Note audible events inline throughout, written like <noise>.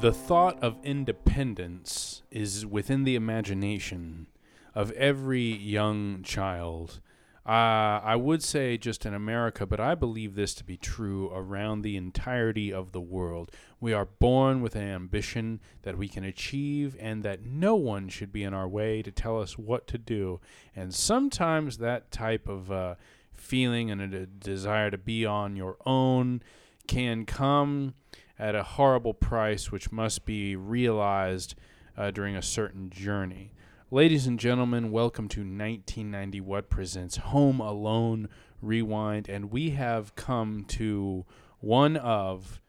The thought of independence is within the imagination of every young child. Uh, I would say just in America, but I believe this to be true around the entirety of the world. We are born with an ambition that we can achieve, and that no one should be in our way to tell us what to do. And sometimes that type of uh, feeling and a desire to be on your own can come at a horrible price, which must be realized uh, during a certain journey. Ladies and gentlemen, welcome to 1990 What presents Home Alone Rewind, and we have come to one of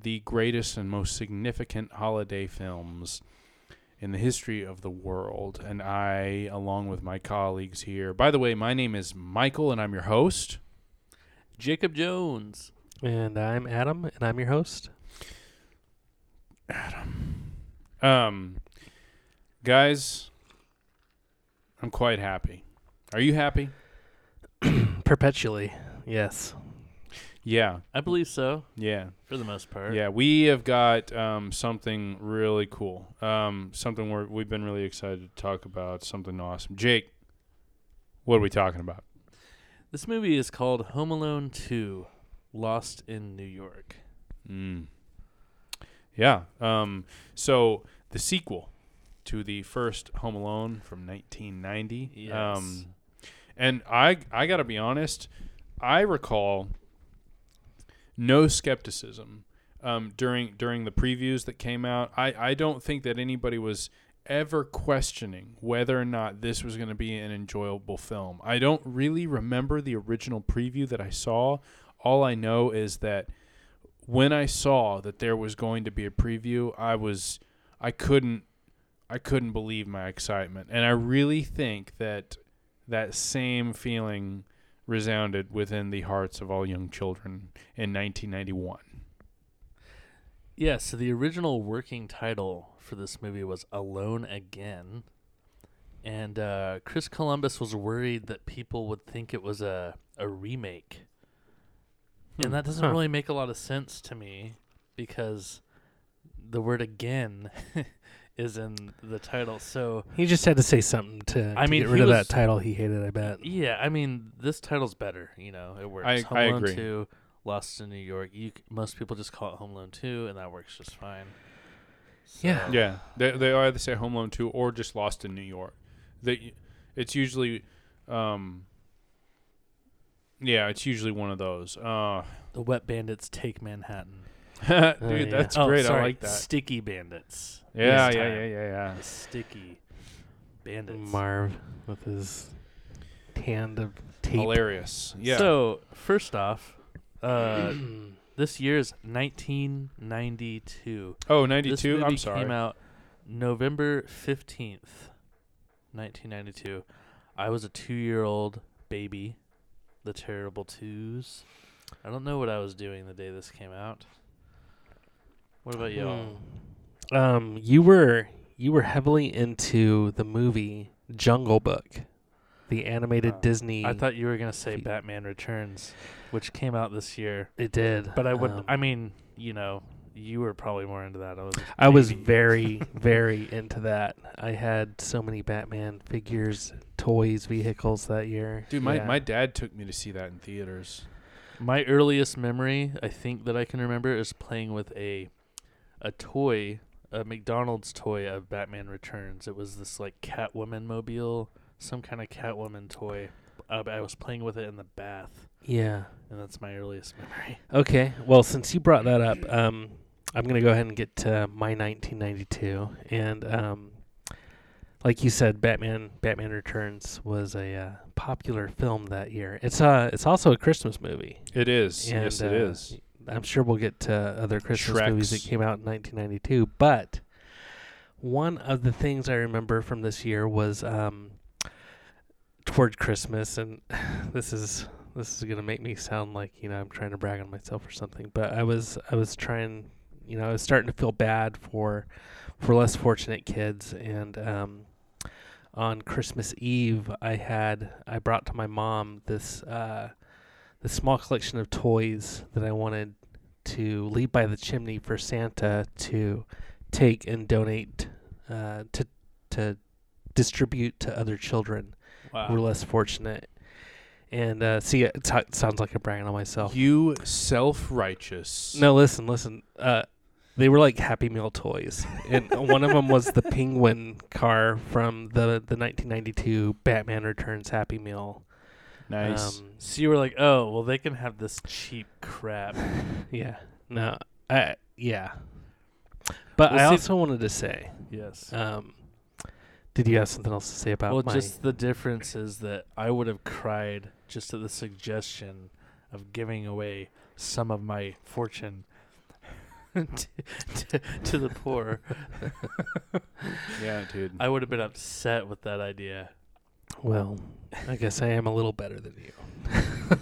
the greatest and most significant holiday films in the history of the world. And I, along with my colleagues here, by the way, my name is Michael, and I'm your host. Jacob Jones. And I'm Adam, and I'm your host. Adam. Um, guys, I'm quite happy. Are you happy? <clears throat> Perpetually, yes. Yeah, I believe so, yeah, for the most part. yeah. We have got um, something really cool. Um, something we're, we've been really excited to talk about. Something awesome. Jake, what are we talking about? This movie is called Home Alone 2 Lost in New York. Mm. Yeah. Um, so the sequel to the first Home Alone from 1990. Yes. Um, and I I gotta be honest, I recall no skepticism um, during during the previews that came out. I, I don't think that anybody was ever questioning whether or not this was going to be an enjoyable film. I don't really remember the original preview that I saw. All I know is that when I saw that there was going to be a preview, I was I couldn't I couldn't believe my excitement. And I really think that that same feeling resounded within the hearts of all young children in 1991. Yeah, so the original working title for this movie was Alone Again. And uh, Chris Columbus was worried that people would think it was a, a remake. Hmm. And that doesn't Huh. really make a lot of sense to me because the word again <laughs> is in the title. So, He just had to say something to, I to mean, get rid of was- that title he hated, I bet. yeah, I mean, this title's better. You know, it works. I- Home I Alone agree. 2, Lost in New York. You Most people just call it Home Alone 2, and that works just fine. Yeah. So- Yeah, they they either say Home Alone 2 or just Lost in New York. They it's usually um yeah, it's usually one of those. Uh The Wet Bandits take Manhattan. <laughs> dude, yeah. that's oh, great. sorry, I like that. Sticky Bandits. Yeah, this yeah, yeah, yeah, yeah. The sticky bandits. Marv with his hand of tape. Hilarious. Yeah. So first off, uh, <clears throat> this year is 1992. oh, This 92. I'm sorry. Came out November 15th, 1992. I was a two-year-old baby. The Terrible Twos. I don't know what I was doing the day this came out. What about y'all? Hmm. Um, you were you were heavily into the movie Jungle Book, the animated Uh, Disney. I thought you were gonna say Batman Returns, which came out this year. it did, But I would. um, I mean, you know, you were probably more into that. I was. a I was very, <laughs> very into that. I had so many Batman figures, toys, vehicles that year. Dude, my, Yeah. my dad took me to see that in theaters. My earliest memory, I think that I can remember, is playing with a, a toy, a McDonald's toy of Batman Returns. It was this like Catwoman mobile, some kind of Catwoman toy. Uh, I was playing with it in the bath, yeah. and that's my earliest memory. Okay. Well, since you brought that up, um, I'm gonna go ahead and get to my 1992, and um, like you said, Batman Batman Returns was a uh, popular film that year. It's uh it's also a Christmas movie. It is. And, yes, it uh, is. I'm sure we'll get to other Christmas movies that came out in 1992, but one of the things I remember from this year was um, toward Christmas, and <sighs> this is this is gonna make me sound like you know I'm trying to brag on myself or something, but I was I was trying, you know, I was starting to feel bad for for less fortunate kids, and um, on Christmas Eve, I had I brought to my mom this uh, this small collection of toys that I wanted to leave by the chimney for Santa to take and donate uh, to to distribute to other children who are Wow. less fortunate. And uh, see, it, so- it sounds like I'm bragging on myself. You self-righteous. No, listen, listen. Uh, they were like Happy Meal toys, and <laughs> one of them was the penguin car from the the 1992 Batman Returns Happy Meal. Nice. Um, So you were like, oh, well, they can have this cheap crap. <laughs> yeah, no, I yeah. But Well, I see- also wanted to say, Yes. um, did you have something else to say about well, my? just the difference is that I would have cried just at the suggestion of giving away some of my fortune <laughs> to, to, to the poor. yeah, dude. I would have been upset with that idea. Well, I guess I am a little better than you.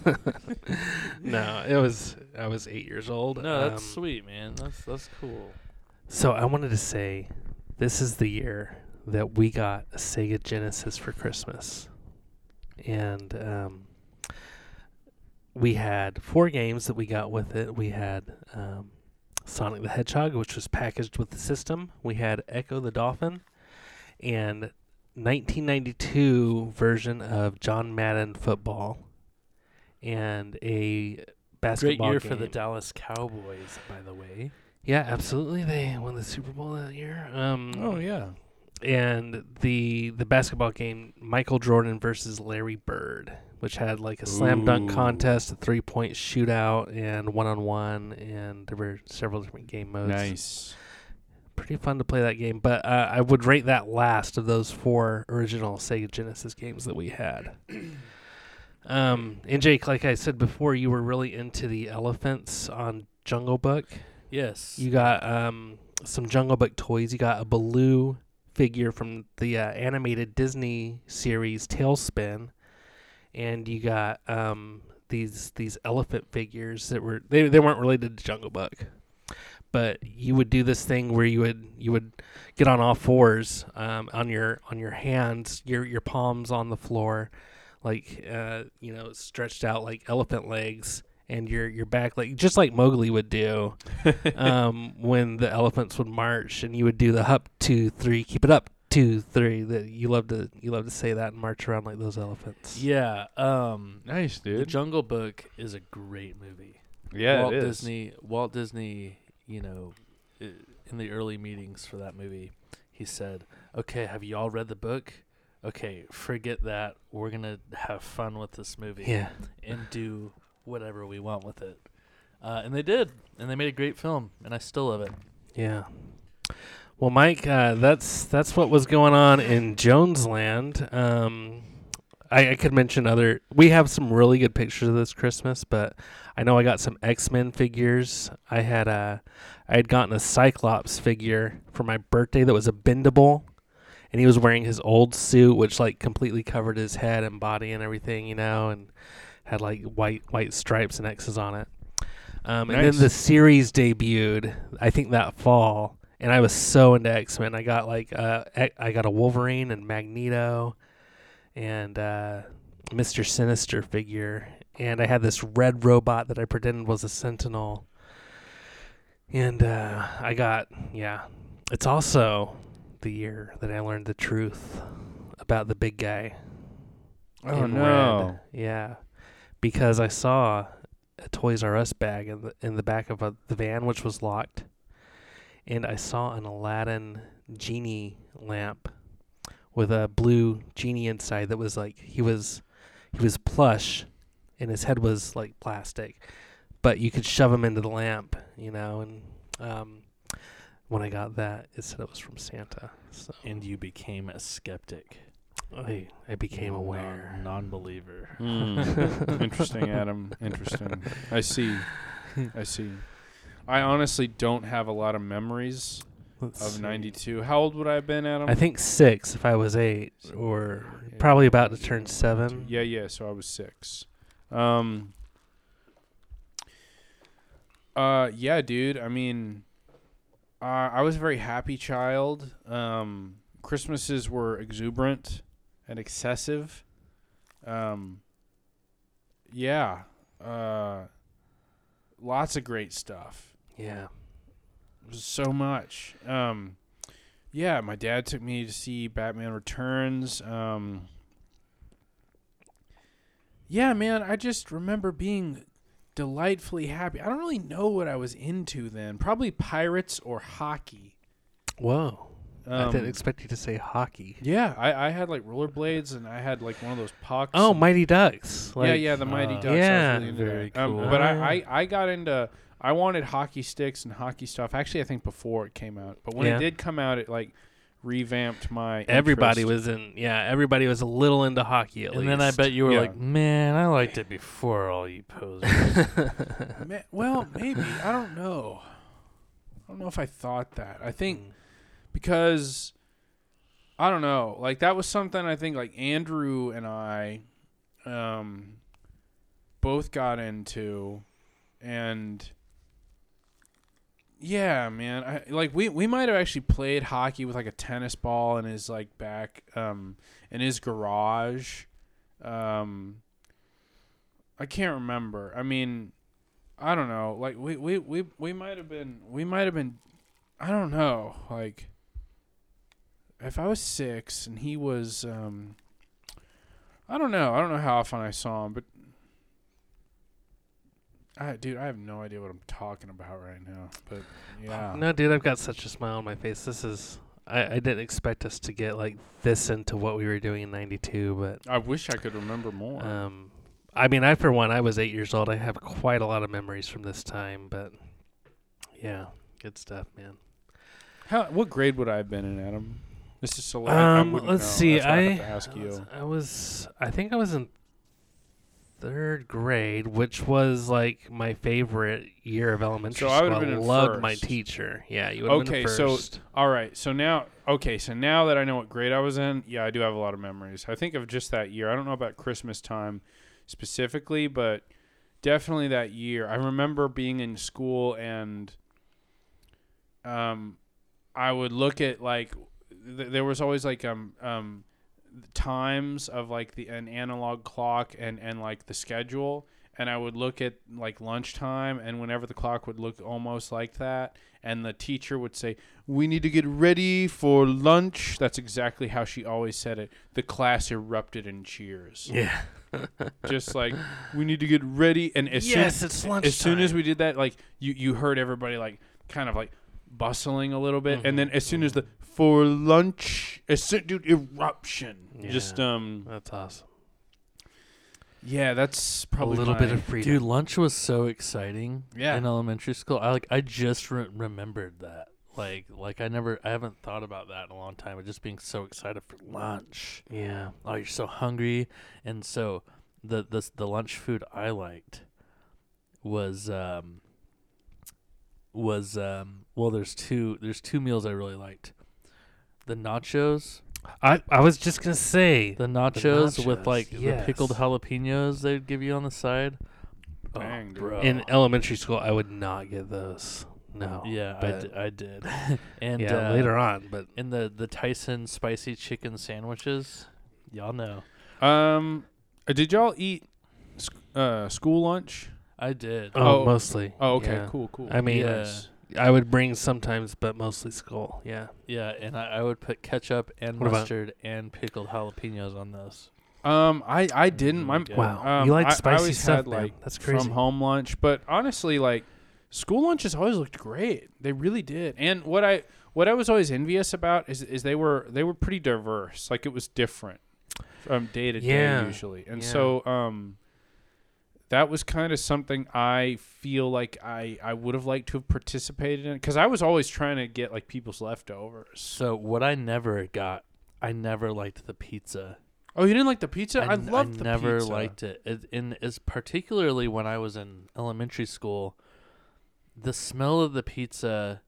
<laughs> no, it was I was eight years old. No, that's um, sweet, man. That's that's cool. So I wanted to say, this is the year that we got a Sega Genesis for Christmas, and um, we had four games that we got with it. We had um, Sonic the Hedgehog, which was packaged with the system. We had Ecco the Dolphin, and 1992 version of John Madden football, and a basketball Great year for the. Dallas Cowboys, by the way. Yeah, absolutely. They won the Super Bowl that year. Um, oh yeah. And the the basketball game Michael Jordan versus Larry Bird, which had like a slam dunk Ooh. contest, a three point shootout, and one on one, and there were several different game modes. Nice. Pretty fun to play that game, but uh, I would rate that last of those four original Sega Genesis games that we had. <clears throat> Um, and Jake, like I said before, you were really into the elephants on Jungle Book. Yes. You got um, some Jungle Book toys. You got a Baloo figure from the uh, animated Disney series TaleSpin, and you got um, these these elephant figures that were they they weren't related to Jungle Book, but you would do this thing where you would you would get on all fours um, on your on your hands, your your palms on the floor, like uh, you know stretched out like elephant legs. And your your back like just like Mowgli would do, <laughs> um, when the elephants would march, and you would do the up two three, keep it up two three. That you love to you love to say that and march around like those elephants. yeah. Um, Nice, The dude. Jungle Book is a great movie. yeah, Walt it is. Disney. Walt Disney. You know, in the early meetings for that movie, he said, "Okay, have you all read the book? Okay, forget that. We're gonna have fun with this movie Yeah, and do whatever we want with it." Uh, and they did, and they made a great film, and I still love it. yeah. Well, Mike, uh, that's that's what was going on in Jonesland. Um, I, I could mention other. We have some really good pictures of this Christmas, but I know I got some X Men figures. I had a, I had gotten a Cyclops figure for my birthday that was a bendable, and he was wearing his old suit, which like completely covered his head and body and everything, you know, and had like white white stripes and X's on it. Um, And then the series debuted, I think that fall, and I was so into X Men. I got like uh, I got a Wolverine and Magneto, and uh, Mister Sinister figure, and I had this red robot that I pretended was a Sentinel. And uh, I got yeah, it's also the year that I learned the truth about the big guy. Oh no. red. Yeah, because I saw a Toys R Us bag in the in the back of a, the van, which was locked, and I saw an Aladdin genie lamp with a blue genie inside that was like he was he was plush, and his head was like plastic, but you could shove him into the lamp, you know, and um. When I got that, it said it was from Santa. So And you became a skeptic, I, I became aware. non believer. Hmm. <laughs> Interesting, <laughs> Adam. Interesting. I see. I see. I honestly don't have a lot of memories Let's of see. '92. How old would I have been, Adam? I think six if I was eight, or Yeah, probably about to yeah, turn one, two. seven. Yeah, yeah. So I was six. Um. Uh, yeah, dude. I mean, uh, I was a very happy child. Um, Christmases were exuberant and excessive. Um. Yeah. Uh. Lots of great stuff. Yeah. so much. Um, yeah, my dad took me to see Batman Returns. Um, yeah, man, I just remember being delightfully happy. I don't really know what I was into then. Probably pirates or hockey. Whoa. I Um, didn't expect you to say hockey. Yeah, I, I had like rollerblades and I had like one of those pucks. Oh, Mighty Ducks. yeah, Like, yeah, the Mighty uh, Ducks. yeah, I really into very that. Um, cool. but I, I, I got into. I wanted hockey sticks and hockey stuff. Actually, I think before it came out. But when Yeah. it did come out, it like revamped my. Everybody was in. Yeah, everybody was a little into hockey at and least. And then I bet you were Yeah. like, man, I liked it before all you posers. <laughs> Ma- well, maybe I don't know. I don't know if I thought that. I think Mm. Because I don't know. Like that was something I think like Andrew and I um both got into and yeah, man. I, like we we might have actually played hockey with like a tennis ball in his like back um in his garage. Um I can't remember. I mean, I don't know. Like we we we we might have been we might have been I don't know. Like if I was 6 and he was um I don't know. I don't know how often I saw him, but I dude, I have no idea what I'm talking about right now. But yeah. No, dude, I've got such a smile on my face. This is. I, I didn't expect us to get like this into what we were doing in '92, but I wish I could remember more. um, I mean, I for one, I was eight years old. I have quite a lot of memories from this time, but yeah, good stuff, man. how what grade would I have been in, Adam? This is so I- I Um, let's know. see. That's I, I ask you. I was. I think I was in third grade, which was like my favorite year of elementary So I school. been in loved my teacher. Yeah, you would have Okay, been so- All right. So now, okay. So now that I know what grade I was in, yeah, I do have a lot of memories. I think of just that year. I don't know about Christmas time specifically, but definitely that year. I remember being in school and um, I would look at like th- there was always like um um times of like the an analog clock and and like the schedule. And I would look at like lunchtime and whenever the clock would look almost like that and the teacher would say we need to get ready for lunch. That's exactly how she always said it. The class erupted in cheers. Yeah. <laughs> just like we need to get ready. And as yes, soon it's lunchtime. as soon as we did that like you you heard everybody like kind of like bustling a little bit. And then as soon as the for lunch as soon dude eruption just um That's awesome. yeah that's probably a little bit of freedom. Dude, lunch was so exciting Yeah. in elementary school. I like I just re- remembered that. Like like I never I haven't thought about that in a long time. Of just being so excited for lunch. yeah. Oh, you're so hungry, and so the the the lunch food I liked was um was um well there's two there's two meals I really liked. The nachos, I I was just gonna say. the nachos, with nachos, like the pickled jalapenos they'd give you on the side. Oh, Dang, bro. In elementary school, I would not get those. No. yeah, I, but- d- I did. <laughs> and yeah, uh, later on, but in the the Tyson spicy chicken sandwiches, y'all know. um did y'all eat sc- uh school lunch I did. oh, Oh. mostly. oh okay yeah. cool cool I mean, Yeah. Nice. I would bring sometimes, but mostly school. Yeah. Yeah, and I, I would put ketchup and What about- mustard and pickled jalapenos on those. um i i didn't my Yeah. Wow. Um, you like I- I spicy always stuff, had, man. like, That's crazy. from home lunch but honestly like school lunches always looked great they really did and what i what i was always envious about is is they were they were pretty diverse like it was different from day to Yeah. day usually and Yeah. so um that was kind of something I feel like I, I would have liked to have participated in because I was always trying to get like people's leftovers. So what I never got, I never liked the pizza. Oh, you didn't like the pizza? I, n- loved the pizza. I never pizza. liked it. it. And is particularly when I was in elementary school, the smell of the pizza,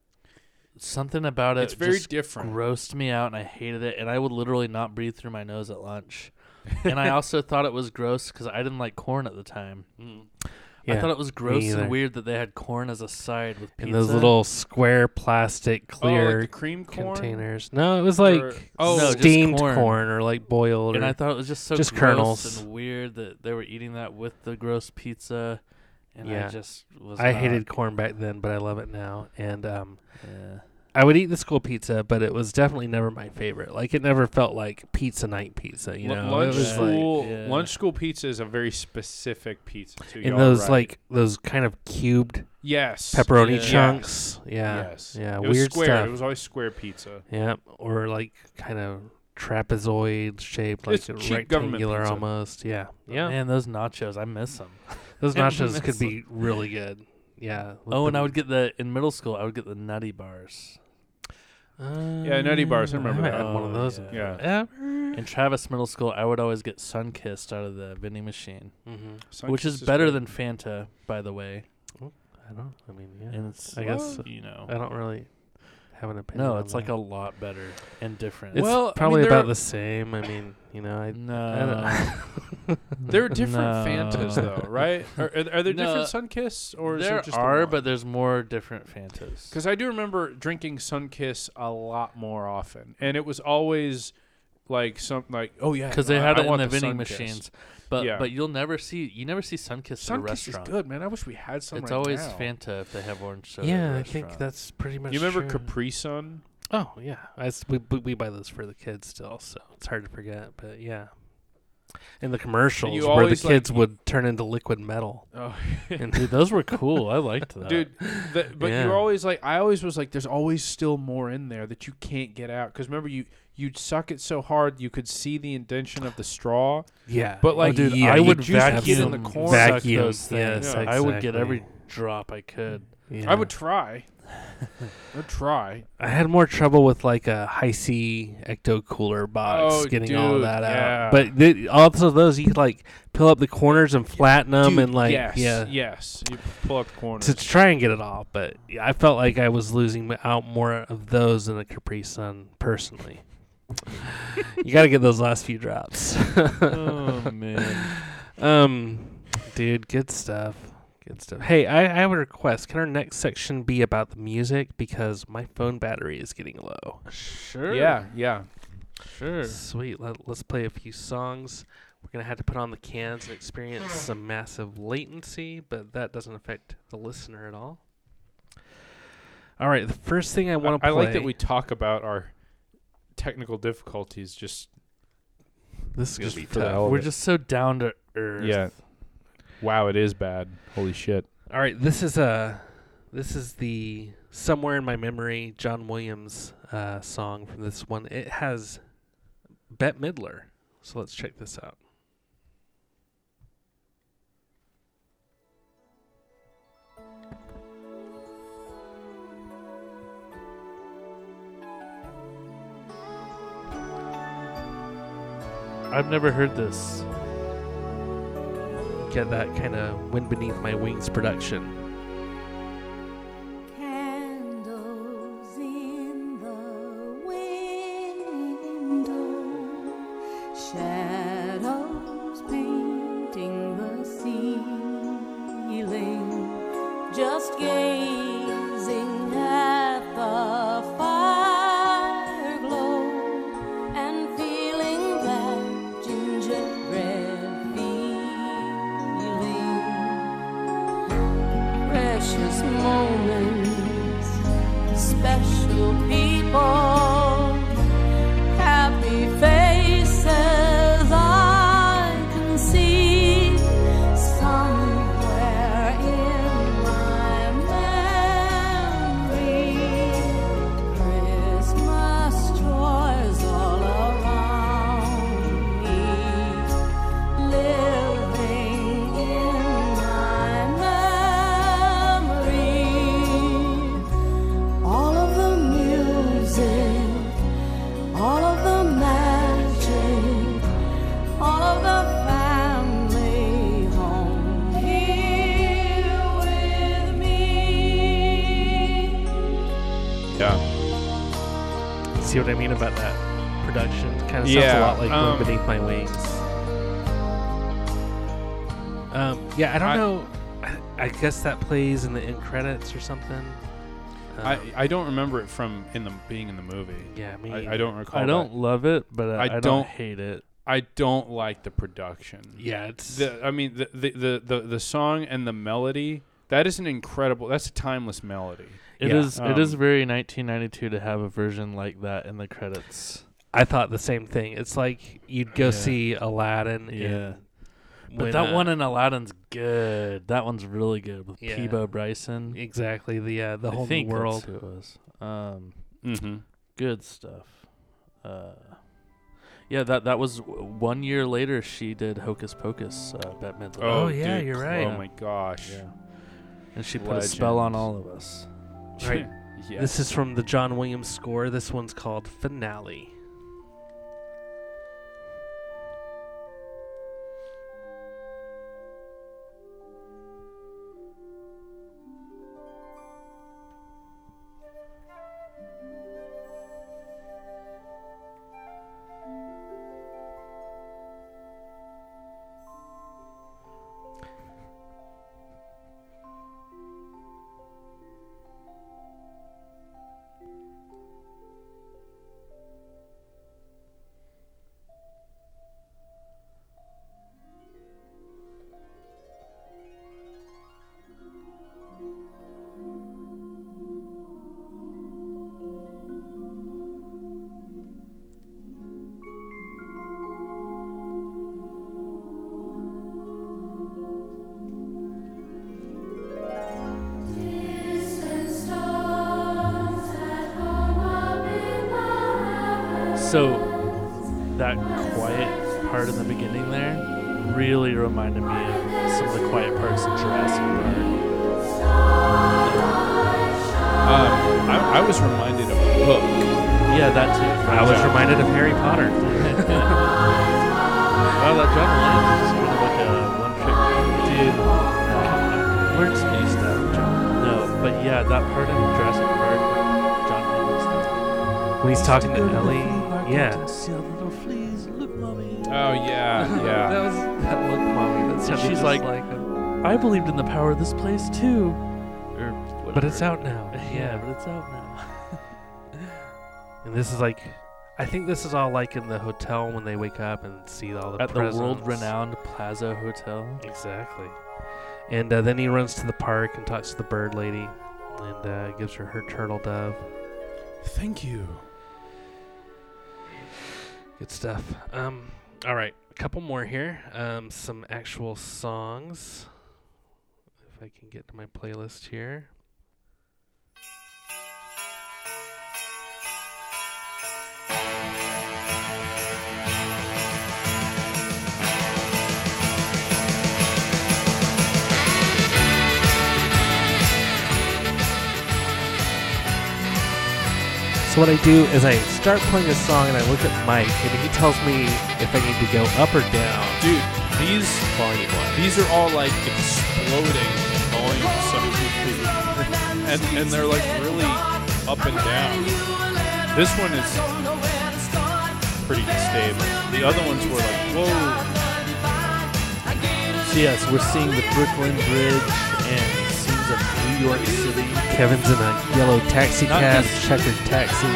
something about it It's very just different. grossed me out, and I hated it. And I would literally not breathe through my nose at lunch. and I <laughs> also thought it was gross because I didn't like corn at the time. Mm. yeah. I thought it was gross and weird that they had corn as a side with pizza. in those little square plastic oh, clear like cream corn containers. No, it was like Or- oh, No, steamed corn. corn. or like boiled. and or, I thought it was just so just gross kernels. and weird that they were eating that with the gross pizza. And I Yeah. just was. I not- hated corn back then, but I love it now. And um, Yeah. I would eat the school pizza, but it was definitely never my favorite. Like it never felt like pizza night pizza. You Lu- know, lunch it was Yeah. like school yeah. lunch school pizza is a very specific pizza too. in those right. like those kind of cubed yes pepperoni Yeah. chunks. Yeah, yes yeah, it was weird square. stuff. It was always square pizza. Yeah, or like kind of trapezoid shaped, like It's a cheap rectangular almost. Yeah, yeah. Man, those nachos, I miss them. <laughs> Those nachos could be <laughs> really good. Yeah. with Oh, and I would get the in middle school. I would get the nutty bars. Yeah, Nutty Bars, I remember haven't that. had one of Oh, those. yeah. Yeah. In Travis Middle School, I would always get Sunkist out of the vending machine, Mm-hmm. which is better great. than Fanta, by the way. I don't. I mean, yeah. And it's I guess you know. I don't really have an opinion. No, on it's like that. a lot better and different. It's Well, I mean, probably about the same. I mean, you know, I. I no. don't <laughs> There are different No. Fantas though, right? Are, are, are there No, different Sunkist or is there there just the are, but there's more different Fantas. Because I do remember drinking Sunkist a lot more often, and it was always like something like oh yeah, because they had I it in want the the vending Sunkist. machines. But Yeah. but you'll never see you never see Sunkist at a Sunkist is restaurant. good, man. I wish we had some. It's right always now. Fanta if they have orange soda. at a yeah, I think restaurant. that's pretty much. You remember true. Capri Sun? Oh yeah, I s we, we we buy those for the kids still, so it's hard to forget. But yeah, in the commercials you where the always, like, kids would turn into liquid metal. <laughs> Oh, And Dude, those were cool. I liked <laughs> that. dude. The, but Yeah. you're always like, I always was like, there's always still more in there that you can't get out. Because remember, you you'd suck it so hard you could see the indention of the straw. yeah, But, like, oh, dude, yeah, I would vacuum in the corner. suck Vacuum, those things. yes, I would get every drop I could. yeah. I would try. <laughs> I'd try. I had more trouble with like a Hi-C ecto cooler box Oh, getting all that yeah. out. But th- also those you could like peel up the corners and flatten them Dude, and like yes, yeah. yes. You pull up the corners. To try and get it all, but I felt like I was losing out more of those than a Capri Sun personally. You got to get those last few drops. oh <laughs> man. Um, dude, good stuff. Good stuff. Hey, I, I have a request. Can our next section be about the music because my phone battery is getting low? Sure. yeah, yeah. Sure. Sweet. Let, let's play a few songs. We're gonna have to put on the cans and experience some massive latency, but that doesn't affect the listener at all. All right. The first thing I want to I, I like that we talk about our technical difficulties. Just This is gonna just be tough. We're just so down to earth. yeah. Wow, it is bad. Holy shit. All right, this is a this is the somewhere in my memory John Williams uh, song from this one. It has Bette Midler. So let's check this out. I've never heard this. Get that kind of wind beneath my wings production. Guess that plays in the end credits or something. I, Um, I don't remember it from in the being in the movie. yeah, me. I, I don't recall. I don't love it, but uh, I I, don't, don't- hate it. I don't like the production. Yeah, it's The, I mean, the, the the the the song and the melody. That is an incredible. That's a timeless melody. It Yeah. is. it is Um, very 1992 to have a version like that in the credits. I thought the same thing. It's like you'd go Yeah. see Aladdin. Yeah. in- But when, that uh, one in Aladdin's good. That one's really good with Yeah. Peabo Bryson. exactly the uh, the I whole think new world. That's who it was. Um, Mm-hmm. good stuff. Uh, yeah, that that was w- one year later. She did Hocus Pocus. Uh, Batman's. Oh, Aladdin. yeah, you're right. Oh my gosh. Yeah. And she put a spell on all of us. <laughs> Right. yes. This is from the John Williams score. This one's called Finale. So that quiet part in the beginning there really reminded me of some of the quiet parts in Jurassic Park. Um, I, I was reminded of Hook. Yeah, that too. I was reminded of Harry Potter. <laughs> Wow, that <laughs> John Williams is kind of like a one-trick dude. Uh, Learn some new stuff, John. no, but yeah, that part in Jurassic Park, when John Hammond's When he's talking to Ellie. Yeah. Oh yeah, yeah. <laughs> that yeah. was that look, mommy. That sounded she's just like- like him. I believed in the power of this place too. Or But it's whatever. out now. <laughs> Yeah, Yeah. but it's out now. <laughs> And this is like, I think this is all like in the hotel when they wake up and see all the At the presents. world-renowned Plaza Hotel. Exactly. And uh, then he runs to the park and talks to the bird lady and uh, gives her her turtle dove. Thank you. Good stuff. Um, all right, a couple more here. Um, some actual songs. If I can get to my playlist here. So what I do is I start playing a song and I look at Mike and he tells me if I need to go up or down. Dude, these Volume these are all like exploding volumes, so <laughs> and and they're like really up and down. This one is pretty stable. The other ones were like, whoa. So yes, we're seeing the Brooklyn Bridge and scenes of New York City. Kevin's in a yellow taxi Not cab, just- checkered taxi.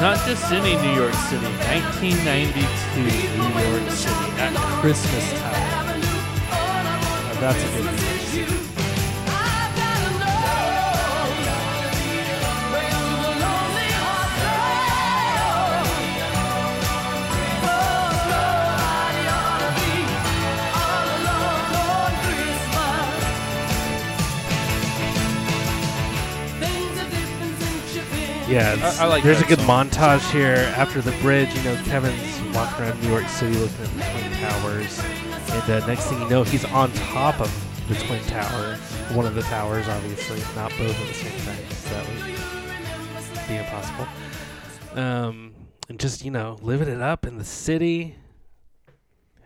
Not just any New York City, 1992 New York City at Christmas time. Now that's a good image. Yeah, it's- I like there's a that good song. montage here after the bridge. You know, Kevin's walking around New York City looking at the Twin Towers. And uh, next thing you know, he's on top of the Twin Tower. One of the towers, obviously, not both at the same time. 'cause that would be impossible. Um, and just, you know, living it up in the city,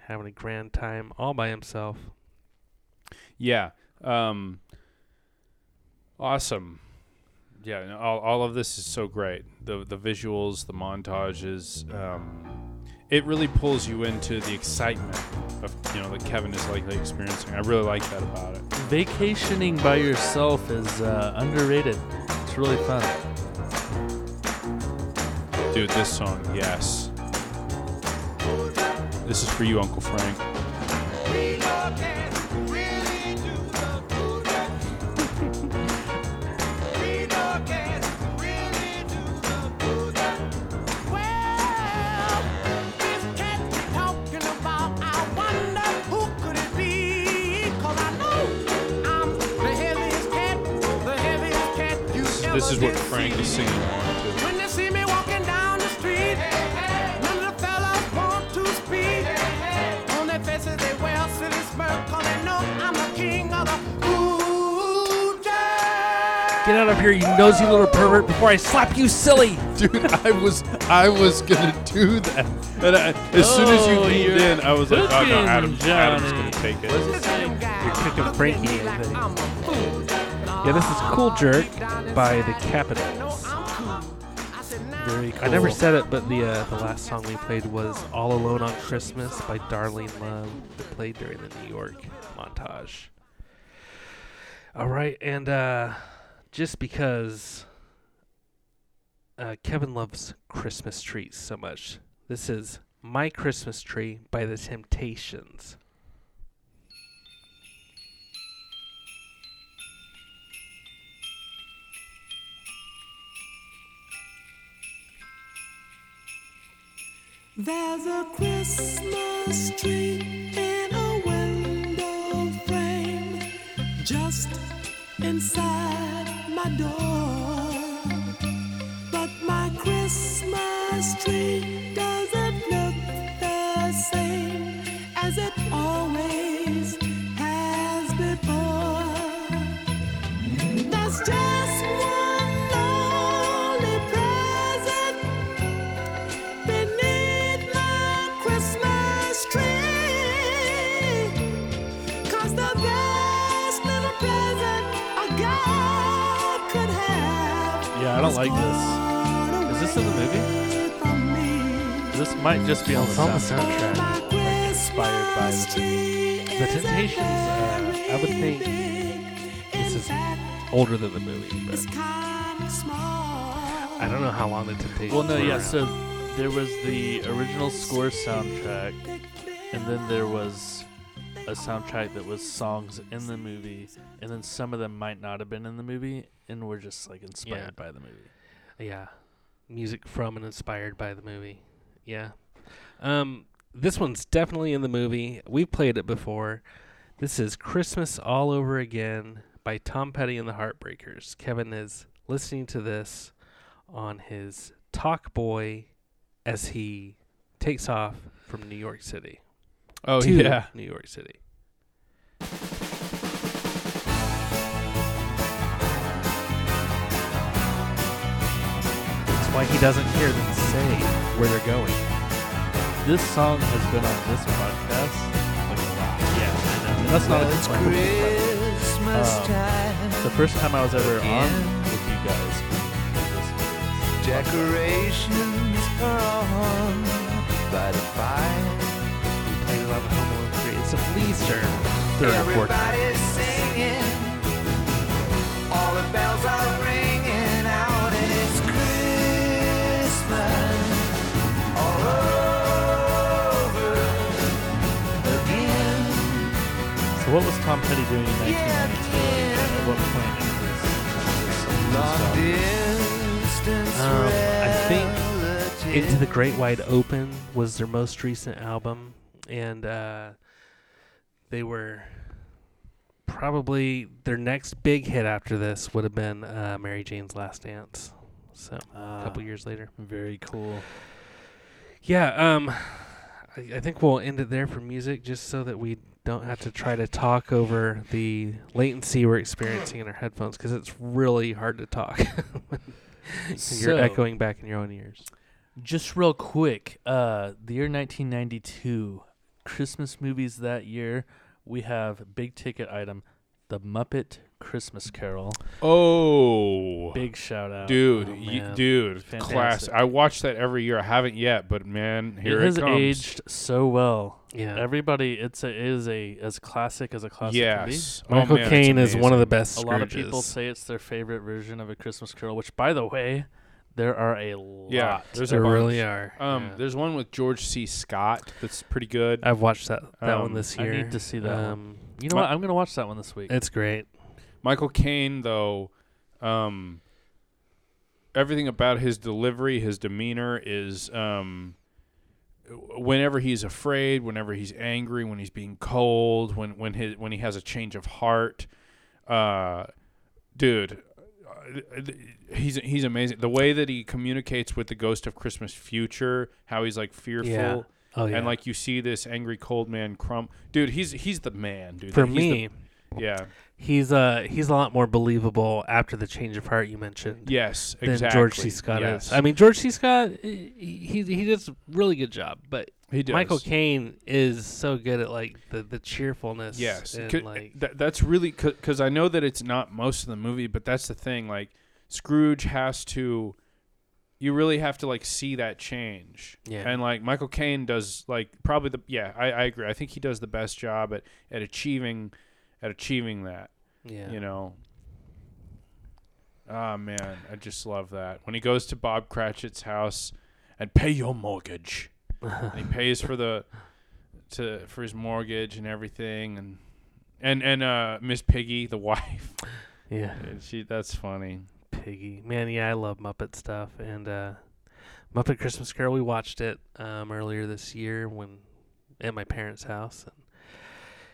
having a grand time all by himself. Yeah. Um, awesome. Yeah, no, all, all of this is so great. The the visuals, the montages, um, it really pulls you into the excitement of you know that Kevin is likely experiencing. I really like that about it. Vacationing by yourself is uh, underrated. It's really fun. Dude, this song, yes. This is for you, Uncle Frank. This is what Frank is singing along to. When they see me walking down the street, none of the fellas want to speak. On their faces they wear silly smirk, cause they know I'm the king of the ooh Get out of here, you nosy little pervert, before I slap you silly! Dude, I was I was gonna do that, and I, as soon as you Oh, leaned you're in, I was like, oh no, cooking, Adam, Adam's Johnny. gonna take it. You're cooking Frankie and things. Yeah, this is Cool Jerk by the Capitols. Very cool. I never said it, but the uh, the last song we played was "All Alone on Christmas" by Darlene Love, that played during the New York montage. All right, and uh, just because uh, Kevin loves Christmas trees so much, this is "My Christmas Tree" by the Temptations. There's a Christmas tree in a window frame just inside my door. But my Christmas tree doesn't look the same as it always has before. There's just don't like this. Is this in the movie? This might just be on the It's on the soundtrack. soundtrack. Like inspired by the. The Temptations, uh, I would think this is older than the movie, but I don't know how long the Temptations. Well, no, yeah. around. So there was the original score soundtrack, and then there was a soundtrack that was songs in the movie, and then some of them might not have been in the movie, and were just like inspired Yeah. by the movie. Yeah, music from and inspired by the movie. Yeah, um, this one's definitely in the movie. We've played it before. This is Christmas All Over Again by Tom Petty and the Heartbreakers. Kevin is listening to this on his Talkboy as he takes off from New York City Oh to yeah, <laughs> New York City. That's why he doesn't hear them say where they're going. This song has been on this podcast like a lot. Yeah, I know. And that's not a complaint. Um, the first time I was ever on with you guys, we listened to this. Decorations are on by the fire. We played it on the Home Alone 3. It's a Fleaster third or fourth. time. Everybody's singing. All the bells are ringing out, and it's Christmas all over again. So what was Tom Petty doing in 1992? At what point in his, in his Long song? distance Um, I think. Into the Great Wide Open was their most recent album, and uh, they were probably their next big hit after this would have been uh, Mary Jane's Last Dance. So a couple Ah, years later. Very cool. Yeah, um, I, I think we'll end it there for music, just so that we don't have to try to talk over the latency we're experiencing in our headphones, because it's really hard to talk. <laughs> you're echoing back in your own ears. Just real quick, uh, the year 1992, Christmas movies that year, we have big ticket item, The Muppet Christmas Carol. Oh, Big shout out. dude, Oh, y- dude, Fantastic. class. I watch that every year. I haven't yet, but man, here it it, has comes. aged so well. Yeah. Everybody, it's a it is a as classic as a classic yes, Oh, Michael man, it's Caine is one of the amazing. best A lot of people say it's their favorite version of A Christmas Carol, which, by the way, There are a lot. Yeah, there's there a bunch. really are. Um, yeah. there's one with George C. Scott that's pretty good. I've watched that that one this year. I need to see that one. um, You know My- what? I'm gonna watch that one this week. It's great. Michael Caine, though, um, everything about his delivery, his demeanor is um, whenever he's afraid, whenever he's angry, when he's being cold, when when his when he has a change of heart, uh, dude. He's he's amazing. The way that he communicates with the ghost of Christmas future, how he's like fearful, Yeah. Oh yeah. and like you see this angry cold man crump. Dude, he's he's the man, dude. for He's the- me, yeah. he's uh he's a lot more believable after the change of heart you mentioned. Yes, Than exactly. George C. Scott yes. is. I mean, George C. Scott, he he, he does a really good job, but he does. Michael Caine is so good at like the, the cheerfulness. Yes, and like that, that's really because I know that it's not most of the movie, but that's the thing. Like Scrooge has to, you really have to like see that change. Yeah. And like Michael Caine does like probably the yeah I, I agree. I think he does the best job at at achieving at achieving that. yeah, You know. Ah man, I just love that when he goes to Bob Cratchit's house and pay your mortgage. And he pays for the to for his mortgage and everything and and and uh Miss Piggy the <laughs> wife yeah, and she that's funny Piggy. Man, yeah, I love Muppet stuff and uh Muppet Christmas Carol. We watched it um earlier this year when at my parents' house. And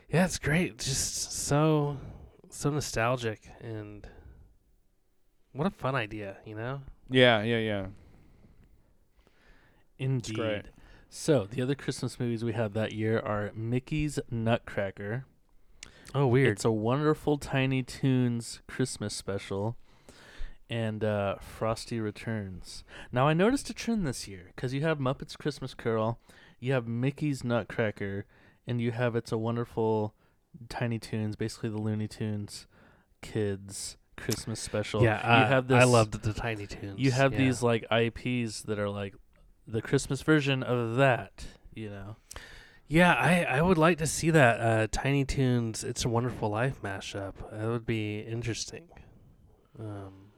yeah, it's great. Just so so nostalgic and what a fun idea, you know? yeah yeah yeah Indeed. So the other Christmas movies we had that year are Mickey's Nutcracker. Oh, weird. It's a wonderful Tiny Toons Christmas special, and uh, Frosty Returns. Now I noticed a trend this year because you have Muppets Christmas Carol, you have Mickey's Nutcracker, and you have It's a Wonderful Tiny Toons, basically the Looney Tunes kids Christmas special. yeah, you I, have this. I loved the Tiny Toons. You have yeah. these like IPs that are like the Christmas version of that. You know. Yeah, I, I would like to see that uh, Tiny Toons "It's a Wonderful Life" mashup. That would be interesting. Um,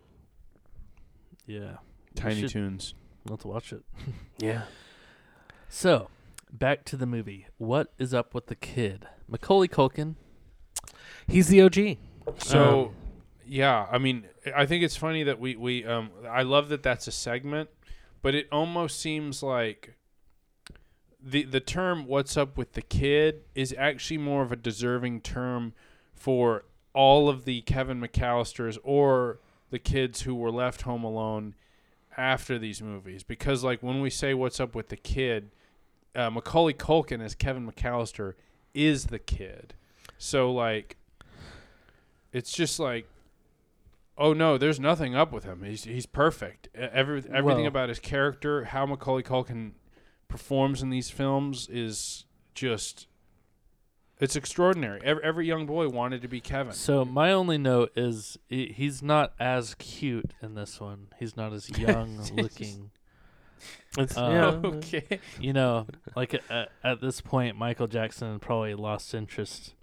Yeah. Tiny should- Toons Let's watch it. <laughs> yeah, So, back to the movie. What is up with the kid? Macaulay Culkin. he's the OG. so Um, yeah I mean I think it's funny that we we um I love that that's a segment but it almost seems like the the term "What's up with the kid" is actually more of a deserving term for all of the Kevin McAllisters or the kids who were left home alone after these movies. Because like when we say "What's up with the kid," uh, Macaulay Culkin as Kevin McAllister is the kid. So like, it's just like. Oh no, there's nothing up with him. He's he's perfect. Every, everything Well- about his character, how Macaulay Culkin performs in these films is just it's extraordinary. Every, every young boy wanted to be Kevin. So, my only note is he- he's not as cute in this one. He's not as <laughs> young looking. It's, Uh, yeah, okay. You know, like at, at this point, Michael Jackson probably lost interest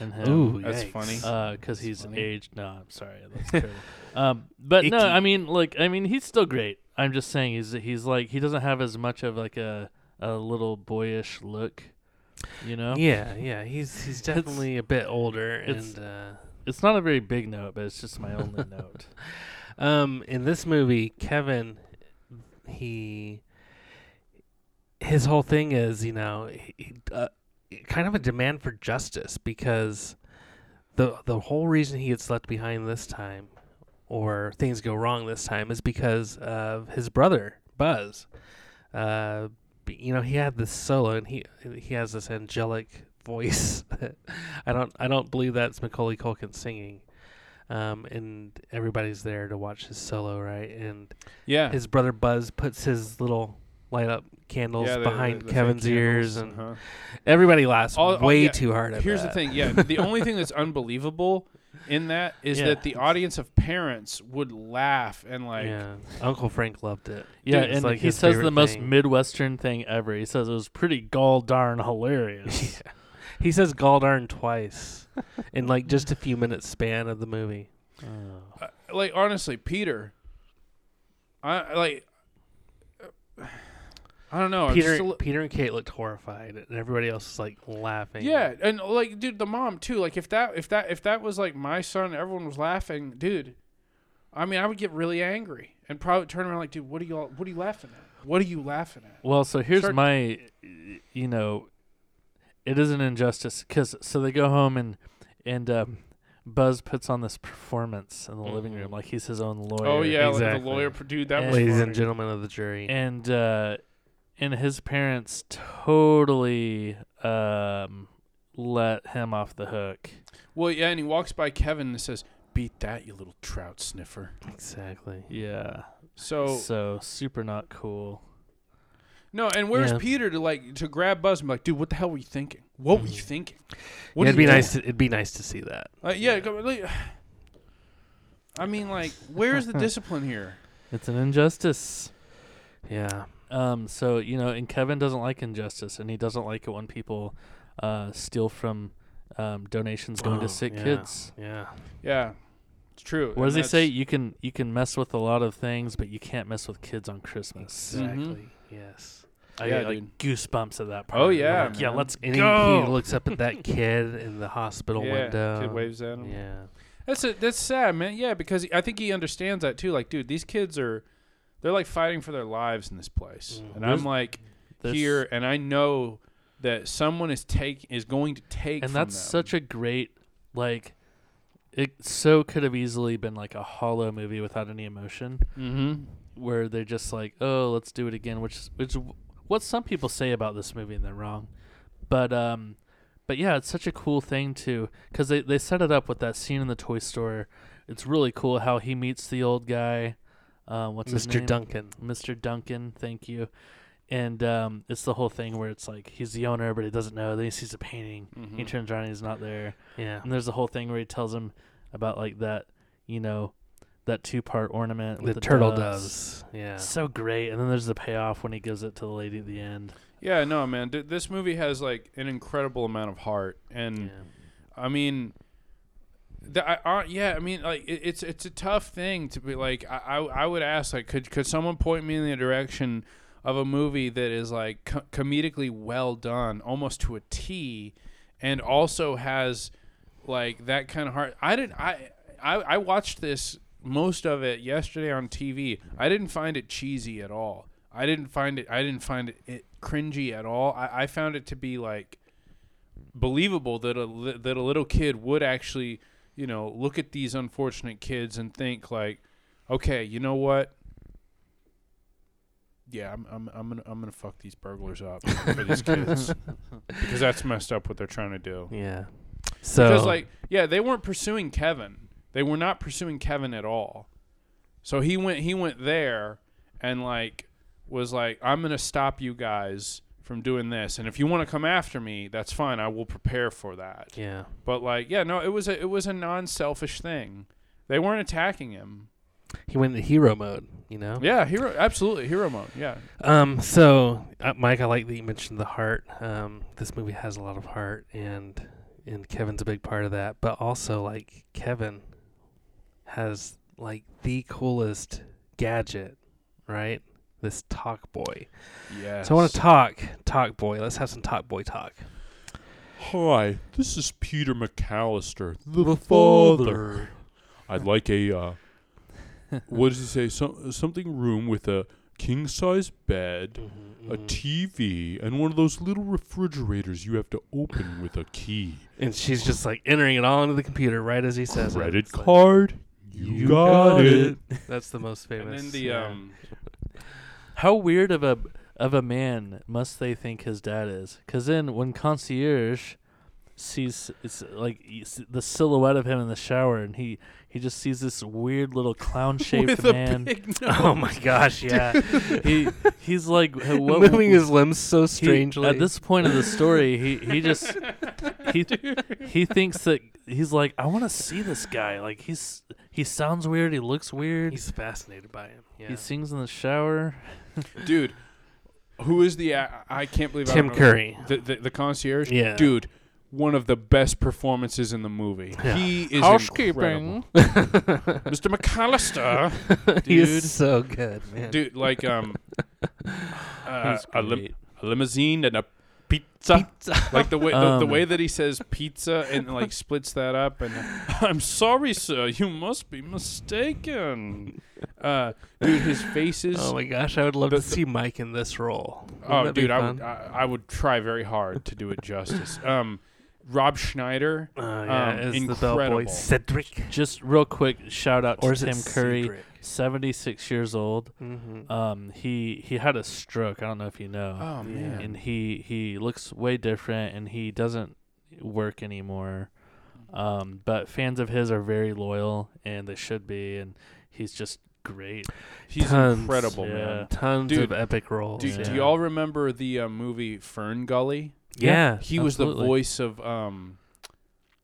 in him. Ooh, That's yikes. funny. because he's funny. aged. No, I'm sorry, that's <laughs> terrible. Um, but no, I mean, like, I mean, he's still great. I'm just saying, he's he's like he doesn't have as much of like a a little boyish look, you know. yeah, yeah. He's he's definitely a bit older, it's- and uh, It's not a very big note, but it's just my only <laughs> note. um, in this movie, Kevin, he his whole thing is, you know, he, he, uh, kind of a demand for justice because the the whole reason he gets left behind this time, or things go wrong this time, is because of his brother Buzz. Uh, you know, he had this solo, and he he has this angelic voice. <laughs> I don't I don't believe that's Macaulay Culkin singing. Um, and everybody's there to watch his solo, right? And Yeah. his brother Buzz puts his little light up candles yeah, behind the- the Kevin's ears, and uh-huh. everybody laughs All- all- way yeah, too hard at Here's that. the thing. Yeah, the <laughs> only thing that's unbelievable in that is Yeah. that the audience of parents would laugh and like yeah, Uncle Frank loved it. Yeah, Dude, and like he says the favorite most midwestern thing ever. He says it was pretty gall darn <laughs> hilarious. He says gall darn twice in like just a few minutes span of the movie. Oh. uh, like honestly, Peter. I like. I don't know. Peter li- Peter and Kate looked horrified, and everybody else is like laughing. Yeah, and like, dude, the mom too. Like, if that, if that, if that was like my son, everyone was laughing, dude. I mean, I would get really angry and probably turn around like, dude, what are you, all, what are you laughing at? What are you laughing at? Well, so here's Start- my, you know, it is an injustice because so they go home and and um, Buzz puts on this performance in the living room Mhm. like he's his own lawyer. Oh yeah, like the lawyer, dude. That And- was ladies funny. and gentlemen of the jury. and uh, and his parents totally um let him off the hook. Well, yeah, and he walks by Kevin and says, "Beat that, you little trout sniffer." exactly. Yeah. So so super not cool. no, and where's Yeah. Peter to like to grab Buzz and be like, "Dude, what the hell were you thinking? What were you Mhm. thinking?" Yeah, it'd be you nice. To, it'd be nice to see that. Like, yeah, like, <sighs> I mean, like, where's the <laughs> discipline here? It's an injustice. Yeah. Um, so you know, and Kevin doesn't like injustice, and he doesn't like it when people uh, steal from um, donations going Oh, to sick yeah. kids. Yeah. Yeah, it's true. What does he say? You can you can mess with a lot of things, but you can't mess with kids on Christmas. Exactly. Yes. I Yeah, get like dude. goosebumps at that part. Oh, yeah, like, yeah. Let's And he, go. he looks up at that <laughs> kid in the hospital Yeah, window. kid waves at him. Yeah. That's a, that's sad, man. Yeah, because I think he understands that too. Like, dude, these kids are, they're like fighting for their lives in this place, Mhm. and There's- I'm like There's- here, and I know that someone is take is going to take, and from that's them. such a great like. It so could have easily been like a hollow movie without any emotion. Mm-hmm. where they're just like, "Oh, let's do it again," which which what some people say about this movie, and they're wrong. But um, but yeah, it's such a cool thing too, because they they set it up with that scene in the toy store. It's really cool how he meets the old guy. Um, what's his Mr. Duncan. Mr. Duncan, thank you. And um, it's the whole thing where it's like he's the owner, but he doesn't know. Then he sees a painting. He Mhm. turns around, and he's not there. Yeah. And there's the whole thing where he tells him about like that, you know, that two part ornament The, with the, turtle doves. doves. Yeah. So great. And then there's the payoff when he gives it to the lady at the end. Yeah, no, man. D- this movie has like an incredible amount of heart, and Yeah. I mean, the, I, uh, yeah, I mean, like it, it's it's a tough thing to be like. I, I I would ask like, could could someone point me in the direction of a movie that is like co- comedically well done, almost to a T, and also has like that kind of heart. I didn't. I I, I watched this most of it yesterday on TV. I didn't find it cheesy at all. I didn't find it. I didn't find it, it cringy at all. I, I found it to be like believable that a that a little kid would actually, you know, look at these unfortunate kids and think like, okay, you know what? Yeah, I'm I'm I'm gonna I'm gonna fuck these burglars up for these kids <laughs> because that's messed up what they're trying to do. Yeah. So Because like, yeah, they weren't pursuing Kevin. They were not pursuing Kevin at all. So he went he went there and like was like, I'm gonna stop you guys from doing this, and if you want to come after me, that's fine. I will prepare for that. yeah. But like, yeah, no, it was a it was a non-selfish thing. They weren't attacking him. He went into hero mode, you know? Yeah, hero, absolutely hero mode. Yeah, Um, so uh, Mike, I like that you mentioned the heart. Um, this movie has a lot of heart, and and Kevin's a big part of that. But also, like Kevin has like the coolest gadget, right? This Talkboy. yeah. So I want to talk, Talkboy. Let's have some Talkboy talk. Hi, this is Peter McAllister, the, The father. father. I'd like a, uh, what does he say? Some, something room with a king size bed, Mm-hmm, a TV, and one of those little refrigerators you have to open with a key. And she's just like entering it all into the computer right as he says it. Credit It's like, card. You, got, it. That's the most famous. and then the yeah. um, How weird of a of a man must they think his dad is? Because then when concierge sees it's like the silhouette of him in the shower, and he he just sees this weird little clown <laughs> shaped with a man. big <laughs> nose. Oh my gosh! Yeah, <laughs> he he's like uh, what, moving his limbs so he- strangely. at this point of the story, he he just he he thinks that he's like I want to see this guy. Like he's he sounds weird. He looks weird. he's fascinated by him. Yeah. He sings in the shower. <laughs> dude. Who is the? I I can't believe I Tim don't Curry. the, the the concierge. Yeah. dude. one of the best performances in the movie. Yeah. He is Housekeeping. <laughs> Mr. McAllister, <laughs> He dude. is so good, man. dude, like um, uh, a, lim- a limousine and a pizza. <laughs> Like the way the, the Um, way that he says pizza and like splits that up and <laughs> I'm sorry, sir, you must be mistaken. Uh, dude, his face is Oh my gosh, I would love The- to see Mike in this role. Wouldn't Oh, dude, I would. I, I would try very hard to do it justice. <laughs> Um, Rob Schneider, Oh, yeah, um, is the bellboy incredible. Cedric. Just real quick, shout out Or to is it Tim Curry, Cedric? 76 years old. Mm-hmm. Um, he he had a stroke. I don't know if you know. oh man, and he he looks way different, and he doesn't work anymore. Um, but fans of his are very loyal, and they should be. And he's just great. he's Tons, incredible, yeah. man. Tons Dude, of epic roles. Do, Yeah. do y'all remember the uh, movie FernGully? yeah, He was the voice of um,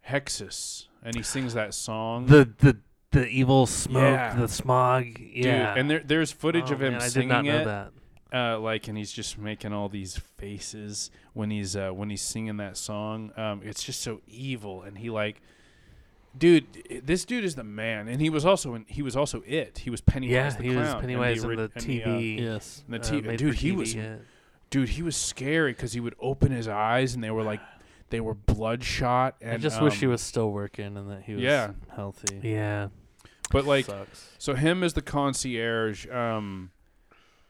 Hexxus, and he sings that song. the the the evil smoke, Yeah. the smog. Yeah, Dude, and there, there's footage Oh, of him man, I singing did not know it. that. uh, like, and he's just making all these faces when he's uh, when he's singing that song. Um, it's just so evil, and he like, dude, this dude is the man, and he was also in, he was also it. He was Pennywise Yeah, the he clown. was Pennywise in ori- the in TV. Yes. the uh, TV. made dude, for he TV, was yeah. dude, he was scary because he would open his eyes and they were like they were bloodshot. And I just wish he um, was still working and that he was yeah. healthy. Yeah, But like, Sucks. So him as the concierge, um,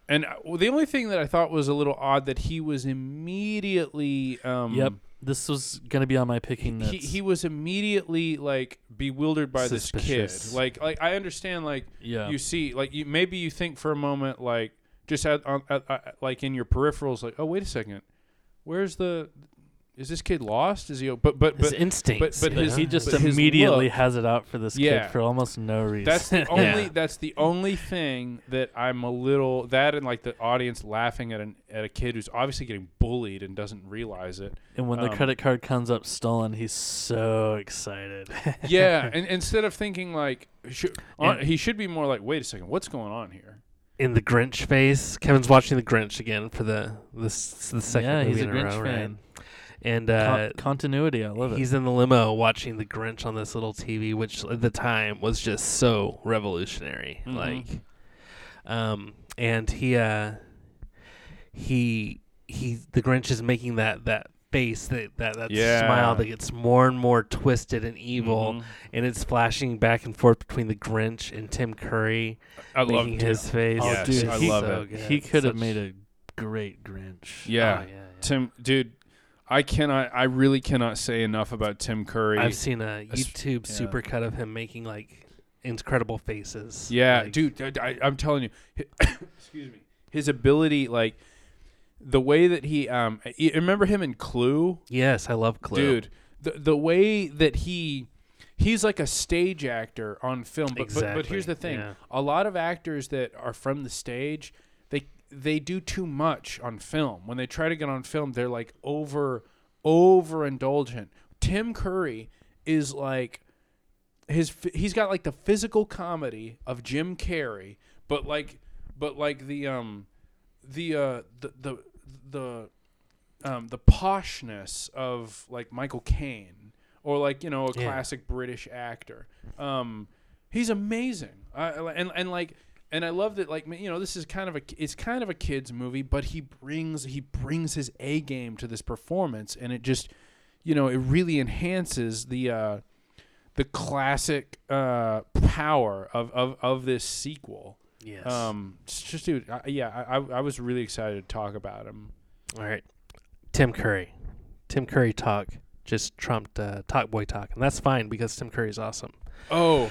and uh, the only thing that I thought was a little odd that he was immediately, um, Yep. This was gonna be on my picking He, notes. he was immediately like bewildered by this kid. Like, like I understand, like yeah. you see, like you maybe you think for a moment, like just at, on, at, at, like in your peripherals, like, oh wait a second, where's the, is this kid lost? Is he? But but his but instincts. but you his- he just but immediately look- has it out for this Yeah. kid for almost no reason. That's the <laughs> Yeah. only. That's the only thing that I'm a little that and like the audience laughing at an at a kid who's obviously getting bullied and doesn't realize it. and when the um, credit card comes up stolen, he's so excited. <laughs> Yeah, and instead of thinking like should, on, he should be more like, wait a second, what's going on here? in the Grinch face. Kevin's watching the Grinch again for the this the second yeah, movie he's a in a Grinch row, fan. right? And Con- uh, continuity, I love it. he's in the limo watching the Grinch on this little TV, which at the time was just so revolutionary. Mhm. Like, um, and he uh, he he the Grinch is making that that face that that, that Yeah. smile that gets more and more twisted and evil, Mhm. and it's flashing back and forth between the Grinch and Tim Curry I love his face. Oh, Yes, dude, I he- love so it. good. he could have made a great Grinch. Yeah, Oh, yeah, yeah. Tim, dude, I cannot. I really cannot say enough about Tim Curry. I've seen a YouTube yeah. supercut of him making like incredible faces. Yeah, Like, dude, I, I'm telling you, <coughs> excuse me, his ability, like the way that he, um, remember him in Clue, Yes, I love Clue. dude. The the way that he, he's like a stage actor on film. But but, but here's the thing: yeah. a lot of actors that are from the stage, they do too much on film. When they try to get on film, they're like over over indulgent. Tim Curry is like his he's got like the physical comedy of Jim Carrey, but like but like the um the uh the the the um the poshness of like Michael Caine or like you know a Yeah. classic British actor. Um he's amazing. I- and and like and I love that like you know this is kind of a it's kind of a kids movie, but he brings he brings his A game to this performance and it just you know it really enhances the uh the classic uh, power of, of, of this sequel. Yes. Um, just dude, I, yeah, I, I was really excited to talk about him. All right. Tim Curry. Tim Curry talk just trumped uh, Talkboy talk, and that's fine because Tim Curry's awesome. Oh,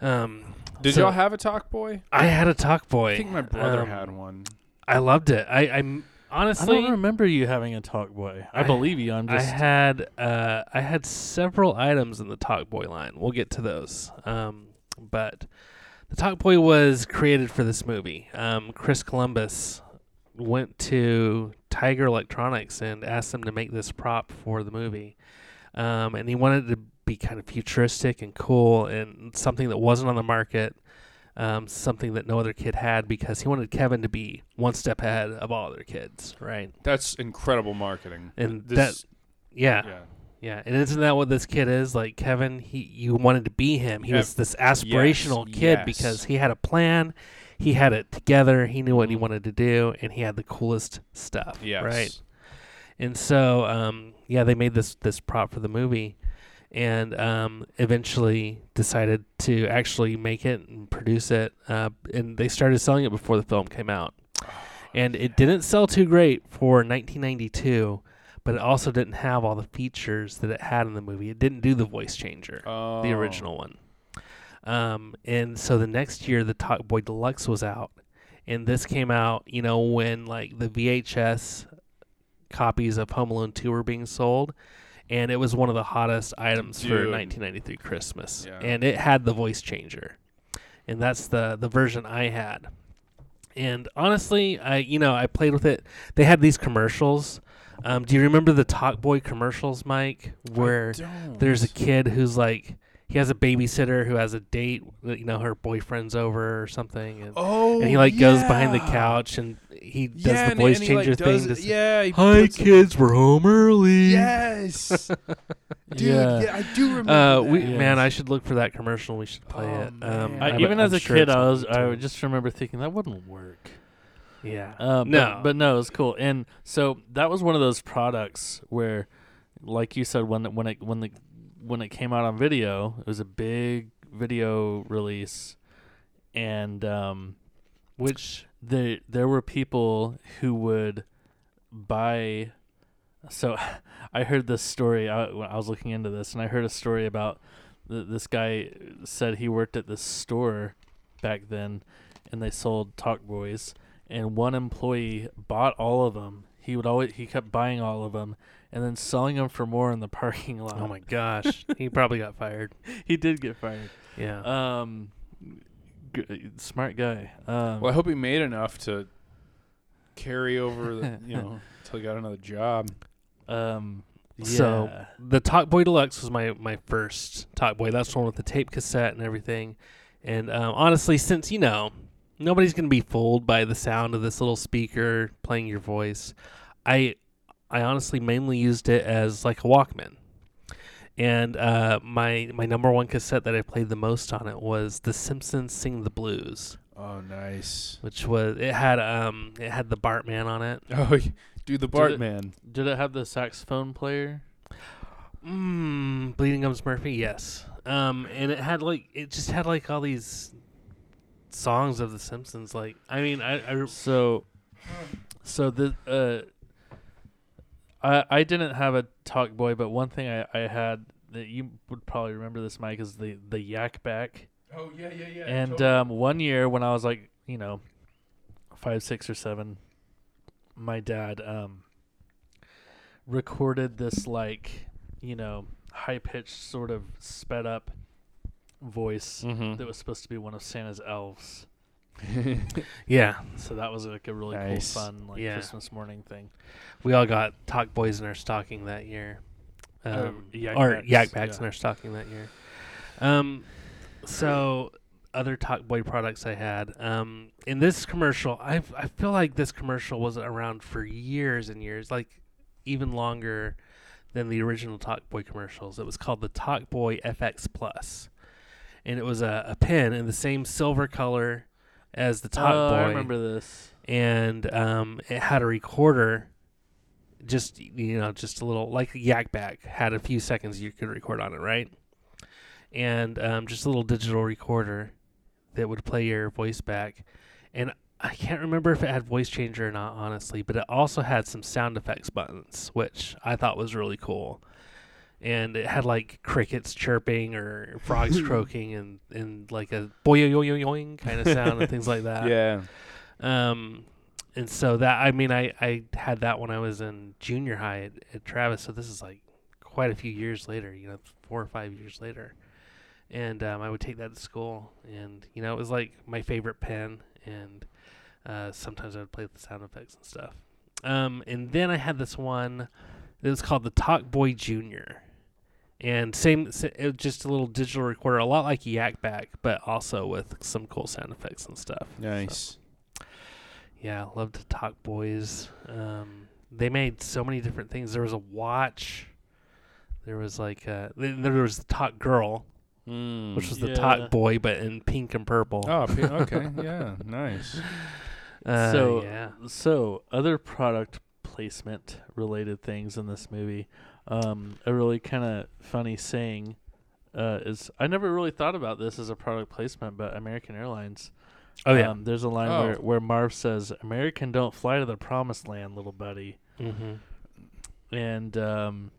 Um, did so y'all have a Talkboy? I had a Talkboy. I think my brother Um, had one. I loved it. I, I'm I honestly. don't remember you having a Talkboy. I, I- believe you. I'm I had uh, I had several items in the Talkboy line. We'll get to those. Um, but the Talkboy was created for this movie. Um, Chris Columbus went to Tiger Electronics and asked them to make this prop for the movie. Um, and he wanted to be kind of futuristic and cool and something that wasn't on the market. Um, something that no other kid had because he wanted Kevin to be one step ahead of all other kids, right? That's incredible marketing. And This, that, yeah, yeah, Yeah, and isn't that what this kid is? Like Kevin, he you wanted to be him. He was this aspirational kid yes. because he had a plan, he had it together, he knew what he Mhm. wanted to do, and he had the coolest stuff. Yes. Right. And so, um, yeah, they made this this prop for the movie, and um, eventually decided to actually make it and produce it. Uh, and they started selling it before the film came out, and it didn't sell too great for 1992. But it also didn't have all the features that it had in the movie. It didn't do the voice changer Oh. the original one. Um, and so the next year, the Talkboy Deluxe was out, and this came out, you know, when like the VHS copies of Home Alone 2 were being sold, and it was one of the hottest items for 1993 Christmas, Yeah. and it had the voice changer, and that's the the version I had. And honestly, I you know I played with it. They had these commercials. Um, do you remember the Talkboy commercials, Mike? Where there's a kid who's like he has a babysitter who has a date you know her boyfriend's over or something and, Oh, and he like goes behind the couch and he does Yeah, the and- voice and he, like, changer does thing to say, yeah, he hi puts it- kids we're home early Yes, <laughs> dude. Yeah. Yeah. I do remember. uh we that. man i should look for that commercial we should play Oh, it um. I, I'm- even I'm as a sure kid, I was I just remember thinking that wouldn't work. yeah Um, No. but, but no, it's cool. And so that was one of those products where, like you said, when when it when the when it came out on video, it was a big video release, and um, which there there were people who would buy. So, <laughs> I heard this story. I, I was looking into this, and I heard a story about th- this guy said he worked at this store back then, and they sold Talkboys, and one employee bought all of them. He would always he kept buying all of them, and then selling them for more in the <laughs> parking lot. oh my gosh he probably got fired <laughs> he did get fired. yeah Um, g- smart guy. Um, Well, I hope he made enough to carry over. The, <laughs> you know, until he got another job. Um. So, the Talkboy Deluxe was my my first Talkboy. That's the one with the tape cassette and everything. And um, honestly, since you know nobody's gonna be fooled by the sound of this little speaker playing your voice, I I honestly mainly used it as like a Walkman. And uh, my my number one cassette that I played the most on it was The Simpsons Sing the Blues, Oh, nice. which was it had um it had the Bartman on it. <laughs> Oh, dude, the Bart it- man. Did it have the saxophone player? Mm, Bleeding Gums Murphy, yes. Um, and it had like it just had like all these songs of The Simpsons. Like, I mean, I, I So, so the uh, I I didn't have a Talkboy, but one thing I, I had that you would probably remember this, Mike, is the the Yak Bak. Oh yeah, yeah, yeah. And um, one year when I was like, you know, five, six, or seven, my dad um, recorded this like, you know, high pitched sort of sped up voice mm-hmm. that was supposed to be one of Santa's elves. <laughs> yeah, So that was like a really Nice. cool, fun like Yeah. Christmas morning thing. we all got Talkboys in our stocking that year. Um, Um, Yak or Yak Baks yeah. in our stocking that year. Um, so other Talkboy products I had. Um, in this commercial, I I feel like this commercial was around for years and years, like even longer than the original Talkboy commercials. It was called the Talkboy FX Plus, and it was a, a pen in the same silver color as the Talk oh, Boy I remember this. and um, it had a recorder. Just you know, just a little like a Yak Bak had a few seconds you could record on it, right? And um, just a little digital recorder that would play your voice back. And I can't remember if it had voice changer or not, honestly, but it also had some sound effects buttons, which I thought was really cool. And it had like crickets chirping or frogs <laughs> croaking and, and like a boing yoing kind of sound and things like that. <laughs> yeah. Um, and so that I mean I I had that when I was in junior high at, at Travis. So this is like quite a few years later. You know, four or five years later. And um, I would take that to school, and you know it was like my favorite pen. And uh, sometimes I would play with the sound effects and stuff. Um, and then I had this one. It was called the Talkboy Junior. And same, s- it was just a little digital recorder, a lot like Yak Bak, but also with some cool sound effects and stuff. Nice. Yeah, love to Talkboys. Um, they made so many different things. There was a watch There was like uh, th- there was the talk girl, Mm. which was the Talkboy, but in pink and purple. Oh, pe- <laughs> okay, yeah, nice. Uh, so yeah, so other product placement related things in this movie. Um, a really kind of funny saying uh, is I never really thought about this as a product placement, but American Airlines. oh yeah, Um, there's a line Oh. where, where Marv says, "American don't fly to the promised land, little buddy." mm-hmm. and um,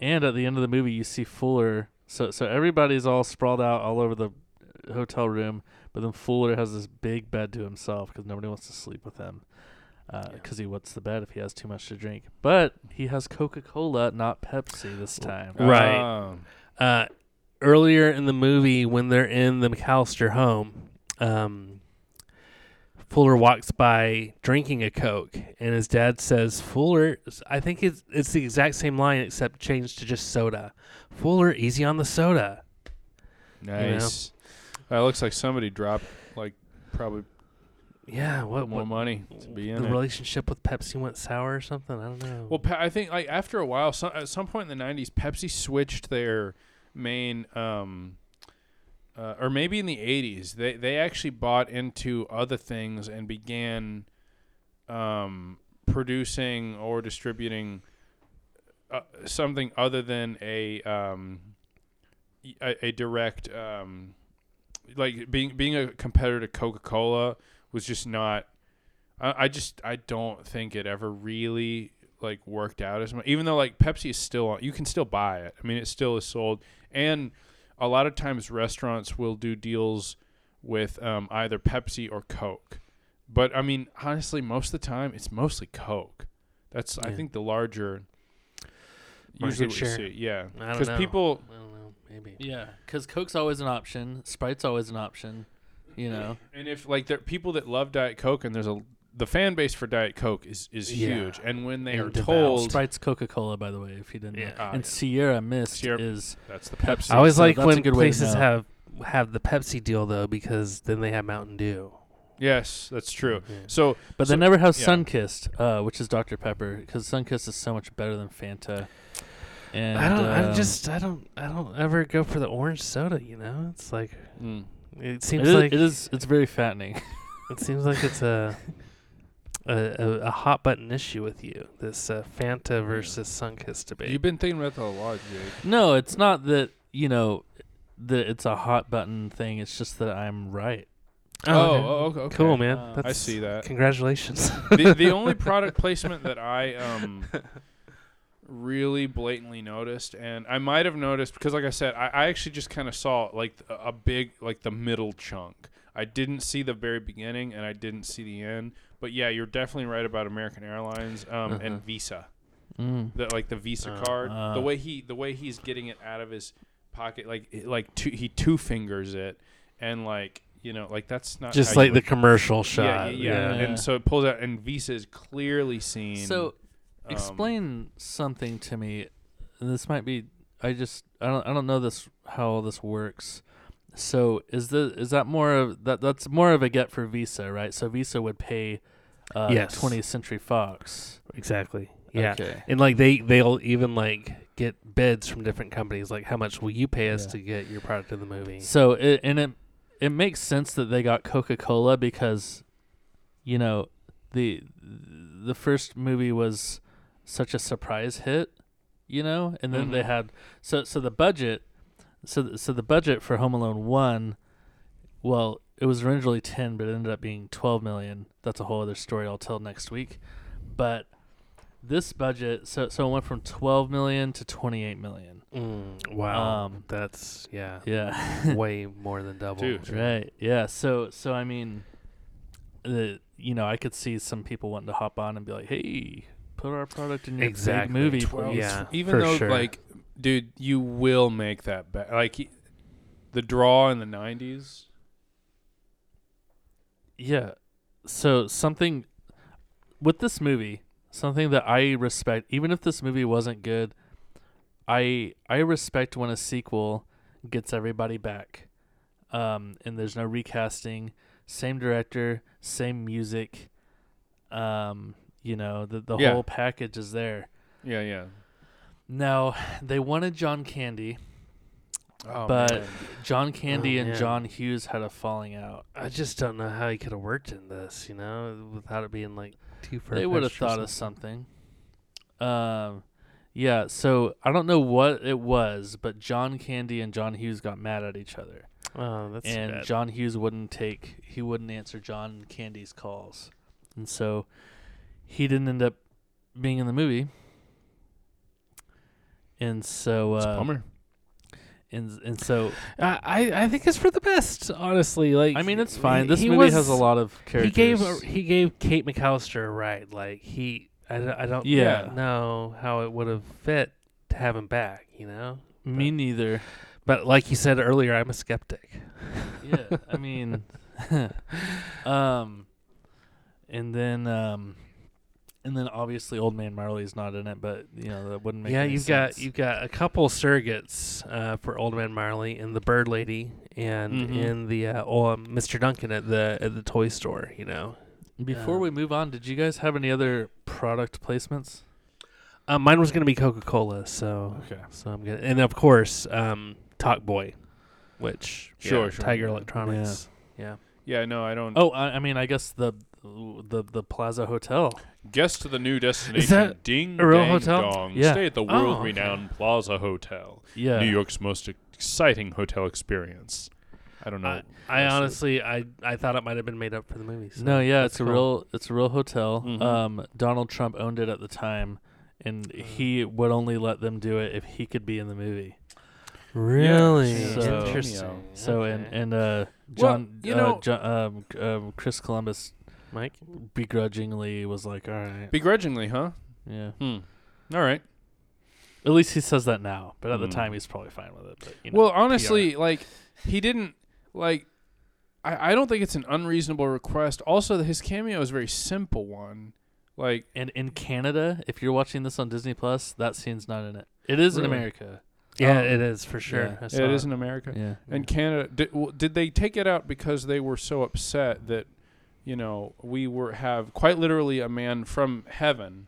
and at the end of the movie, you see Fuller. So so everybody's all sprawled out all over the hotel room, but then Fuller has this big bed to himself because nobody wants to sleep with him because he wets the bed if he has too much to drink. But he has Coca Cola, not Pepsi this time. Right. Oh. uh, earlier in the movie when they're in the McAllister home, um, Fuller walks by drinking a Coke, and his dad says, "Fuller, I think it's it's the exact same line except changed to just soda. Fuller, easy on the soda." Nice. That looks like somebody dropped like probably Yeah, what, more what money to be in the it. relationship with Pepsi went sour or something? I don't know. Well, I think like after a while, some, at some point in the '90s, Pepsi switched their main, um, uh, or maybe in the '80s, they they actually bought into other things and began um, producing or distributing uh, something other than a um, a, a direct um, like being being a competitor to Coca Cola was just not. I, I just I don't think it ever really like worked out as much. Even though like Pepsi is still on, you can still buy it. I mean, it still is sold, and a lot of times restaurants will do deals with um, either Pepsi or Coke. But I mean, honestly, most of the time it's mostly Coke. That's I think the larger. Usually, what you share. see, yeah, because people I don't know, maybe. Yeah, because Coke's always an option. Sprite's always an option. You know. And if like there are people that love Diet Coke, and there's a the fan base for Diet Coke is is Yeah. huge, and when they And are devout. told Sprite's Coca Cola, by the way, if you didn't Yeah. know. Ah, and yeah. Sierra Mist Sierra- is that's the Pepsi. I always So like that's a when good way to places know. have have the Pepsi deal though, because then they have Mountain Dew. yes, that's true. Yeah. So, But So- they never have yeah. Sunkist, uh, which is Dr Pepper, because Sunkist is so much better than Fanta. And I don't. I um, just. I don't. I don't ever go for the orange soda. You know, it's like mm. It It seems is, like it is. It's very fattening. <laughs> It seems like it's a a, a, a hot button issue with you. This uh, Fanta versus Sunkist debate. you've been thinking about that a lot, Jake. no, it's not that you know that it's a hot button thing. It's just that I'm right. Oh, oh, okay, okay. cool, man. Uh, I That's, I see that. Congratulations. the, the only <laughs> product placement that I um <laughs> really blatantly noticed, and I might have noticed because, like I said, I, I actually just kind of saw like a, a big like the middle chunk. I didn't see the very beginning, and I didn't see the end. But yeah, you're definitely right about American Airlines um, Uh-huh. and Visa. Mm. The, like the Visa Uh, card, uh. the way he the way he's getting it out of his pocket, like it- like two, he two fingers it, and like you know, like that's not Just like the would- commercial yeah, shot. yeah, yeah, Yeah. and so it pulls out, and Visa is clearly seen. So um, explain something to me. This might be. I just. I don't. I don't know this. How all this works. So is the is that more of that? That's more of a get for Visa, right? So Visa would pay. Uh, Yes. 20th Century Fox. Exactly. Yeah. Okay. And like they they'll even like get bids from different companies. Like, how much will you pay us Yeah. to get your product in the movie? So it and it it makes sense that they got Coca Cola because, you know, the the first movie was such a surprise hit, you know, and then they Mhm. had so so the budget, so th- so the budget for Home Alone one, well, it was originally ten, but it ended up being twelve million. That's a whole other story I'll tell next week, but. This budget, so so it went from twelve million to twenty eight million. Mm, wow. Um, That's yeah. Yeah, <laughs> way more than double. Dude. Right. Yeah. So so I mean, the you know I could see some people wanting to hop on and be like, hey, put our product in your Exactly. big movie, Twelve. please. Yeah, even though sure. like, dude, you will make that bet. Like the draw in the '90s. Yeah. So something with this movie, something that I respect, even if this movie wasn't good, I I respect when a sequel gets everybody back. Um, and there's no recasting, same director, same music. Um, you know, the the Yeah. whole package is there. Yeah, yeah. No, <sighs> they wanted John Candy, Oh, but man. John Candy Oh, and man. John Hughes had a falling out. I just don't know how he could have worked in this, you know, without it being like too far. they would have thought of something. Um, yeah. So I don't know what it was, but John Candy and John Hughes got mad at each other, Oh, that's and bad. John Hughes wouldn't take, he wouldn't answer John Candy's calls, and so he didn't end up being in the movie. And so, It's a uh, bummer. and and so, I, I think it's for the best, honestly. Like I mean, it's fine. This movie has a lot of characters. He gave a, he gave Kate McAllister a ride. Like he, I, don't- I don't Yeah. know how it would have fit to have him back. You know, Me neither. but like you said earlier, I'm a skeptic. yeah, I mean, <laughs> um, and then um, and then obviously Old Man Marley's not in it, but you know that wouldn't make yeah, you've sense. got you've got a couple surrogates uh, for Old Man Marley and the Bird Lady, and Mhm. in the uh, oh, um, Mr. Duncan at the at the toy store. You know, Before uh, we move on, did you guys have any other product placements? uh, mine was gonna be Coca Cola, so Okay. so I'm gonna and of course um, Talkboy, which Sure, yeah, sure. Tiger Electronics. Yeah. Yeah, no, I don't. Oh, I, I mean, I guess the the the Plaza Hotel. Guest to the new destination, that Ding a real Dang hotel? Dong. Yeah. Stay at the Oh, world-renowned Plaza Hotel, Yeah. New York's most exciting hotel experience. I don't know. I, I That's honestly, I, I thought it might have been made up for the movie. so no, yeah, that's it's a real it's a real hotel. Mhm. Um, Donald Trump owned it at the time, and he would only let them do it if he could be in the movie. Really Yeah, so- interesting. So Okay. and and uh, Well, John, you uh, know- Jo- um, um, Chris Columbus Mike, begrudgingly was like, "All right, Begrudgingly, huh? yeah." Hmm. All right. At least he says that now, but at the Hmm. time he's probably fine with it. But you know, Well, honestly, like he didn't like. I, I don't think it's an unreasonable request. Also, his cameo is a very simple one. Like, and in Canada, if you're watching this on Disney Plus, that scene's not in it. It is in Really? America. yeah, Um, it is for sure. yeah. I it saw is in America. Yeah. And Canada did, w- did they take it out because they were so upset that you know we were have quite literally a man from heaven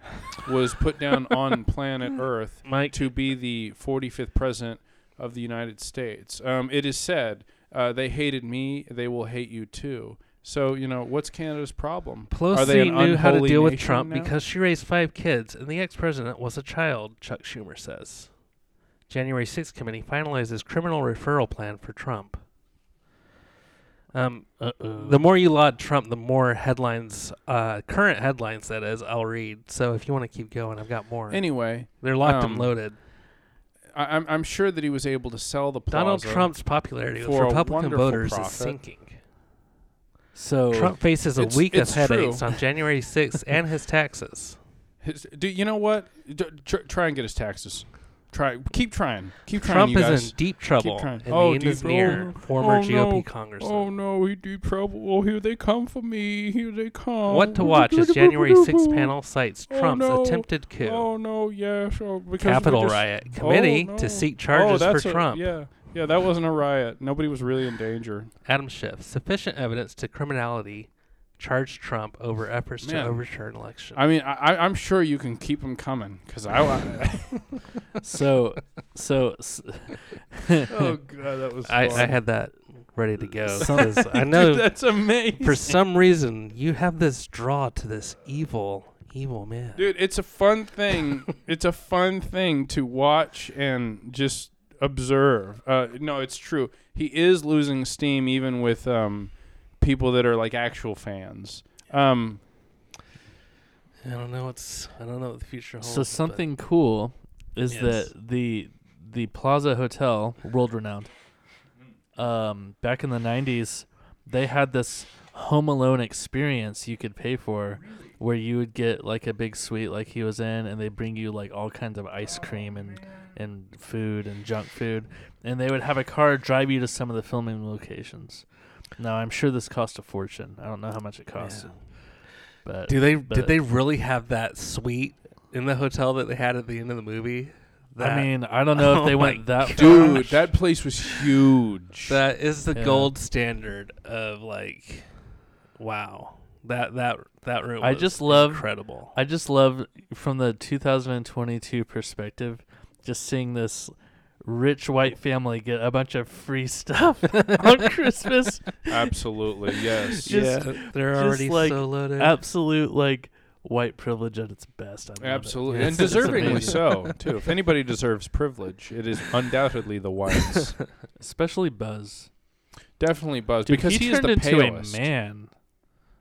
was put down <laughs> on planet Earth Mike, to be the 45th president of the United States. Um, it is said uh, they hated me, they will hate you too. So you know what's Canada's problem? Are they Pelosi knew how to deal with Trump now? because she raised five kids, and the ex-president was a child. Chuck Schumer says. January 6th committee finalizes criminal referral plan for Trump. Um, the more you laud Trump, the more headlines, uh, current headlines that is, I'll read. So if you want to keep going, I've got more. Anyway, They're locked um, and loaded. I, I'm I'm sure that he was able to sell the plaza. Donald Trump's popularity with Republican voters profit. is sinking. so Trump faces a It's- week it's of headaches true. on January 6th and his taxes. His, do you know what? D- tr- try and get his taxes. Try. Keep trying. Keep trying. Trump is guys. in deep trouble, and Oh, the end is near. oh, former oh, GOP no. congressman. Oh no, he deep trouble. Oh, here they come for me. Here they come. What to watch as January 6th panel cites Oh, Trump's no. attempted coup. Oh no, yeah, so because we Capitol just- riot Oh, committee no. to seek Oh, charges for that's a- Trump. yeah, yeah, that wasn't a riot. Nobody was really in danger. Adam Schiff, sufficient evidence to criminality, charged Trump over efforts Man. to overturn election. I mean, I, I- I'm sure you can keep them coming because I. I <laughs> <laughs> so so s- <laughs> oh god, that was. I. I had that ready to go. 'cause I know Dude, that's amazing. for some reason you have this draw to this evil, evil man. Dude, it's a fun thing. it's a fun thing to watch and just observe. Uh, no, it's true. He is losing steam even with um, people that are like actual fans. Um, I don't know what's I don't know what the future holds. so something cool is Yes. that the the Plaza Hotel, world renowned. Um, back in the '90s, they had this Home Alone experience you could pay for, where you would get like a big suite like he was in, and they bring you like all kinds of ice cream and and food and junk food, and they would have a car drive you to some of the filming locations. Now I'm sure this cost a fortune. I don't know how much it cost, Yeah. but Do they but- did they really have that suite in the hotel that they had at the end of the movie? That, I mean, I don't know if <laughs> Oh they my went that far. dude, that place was huge. that is the Yeah. gold standard of like, wow, that that that room. I was just love- incredible. I just love from the 2022 perspective. just seeing this rich white family get a bunch of free stuff <laughs> on Christmas. Absolutely, <laughs> yes. Just- yeah, they're just already like so loaded. Absolute like white privilege at its best. I love it. Absolutely, and it's- it's deservingly so too. If anybody deserves privilege, it is undoubtedly the whites. <laughs> Especially Buzz. Definitely Buzz Dude, because he he is turned the into palest. a man.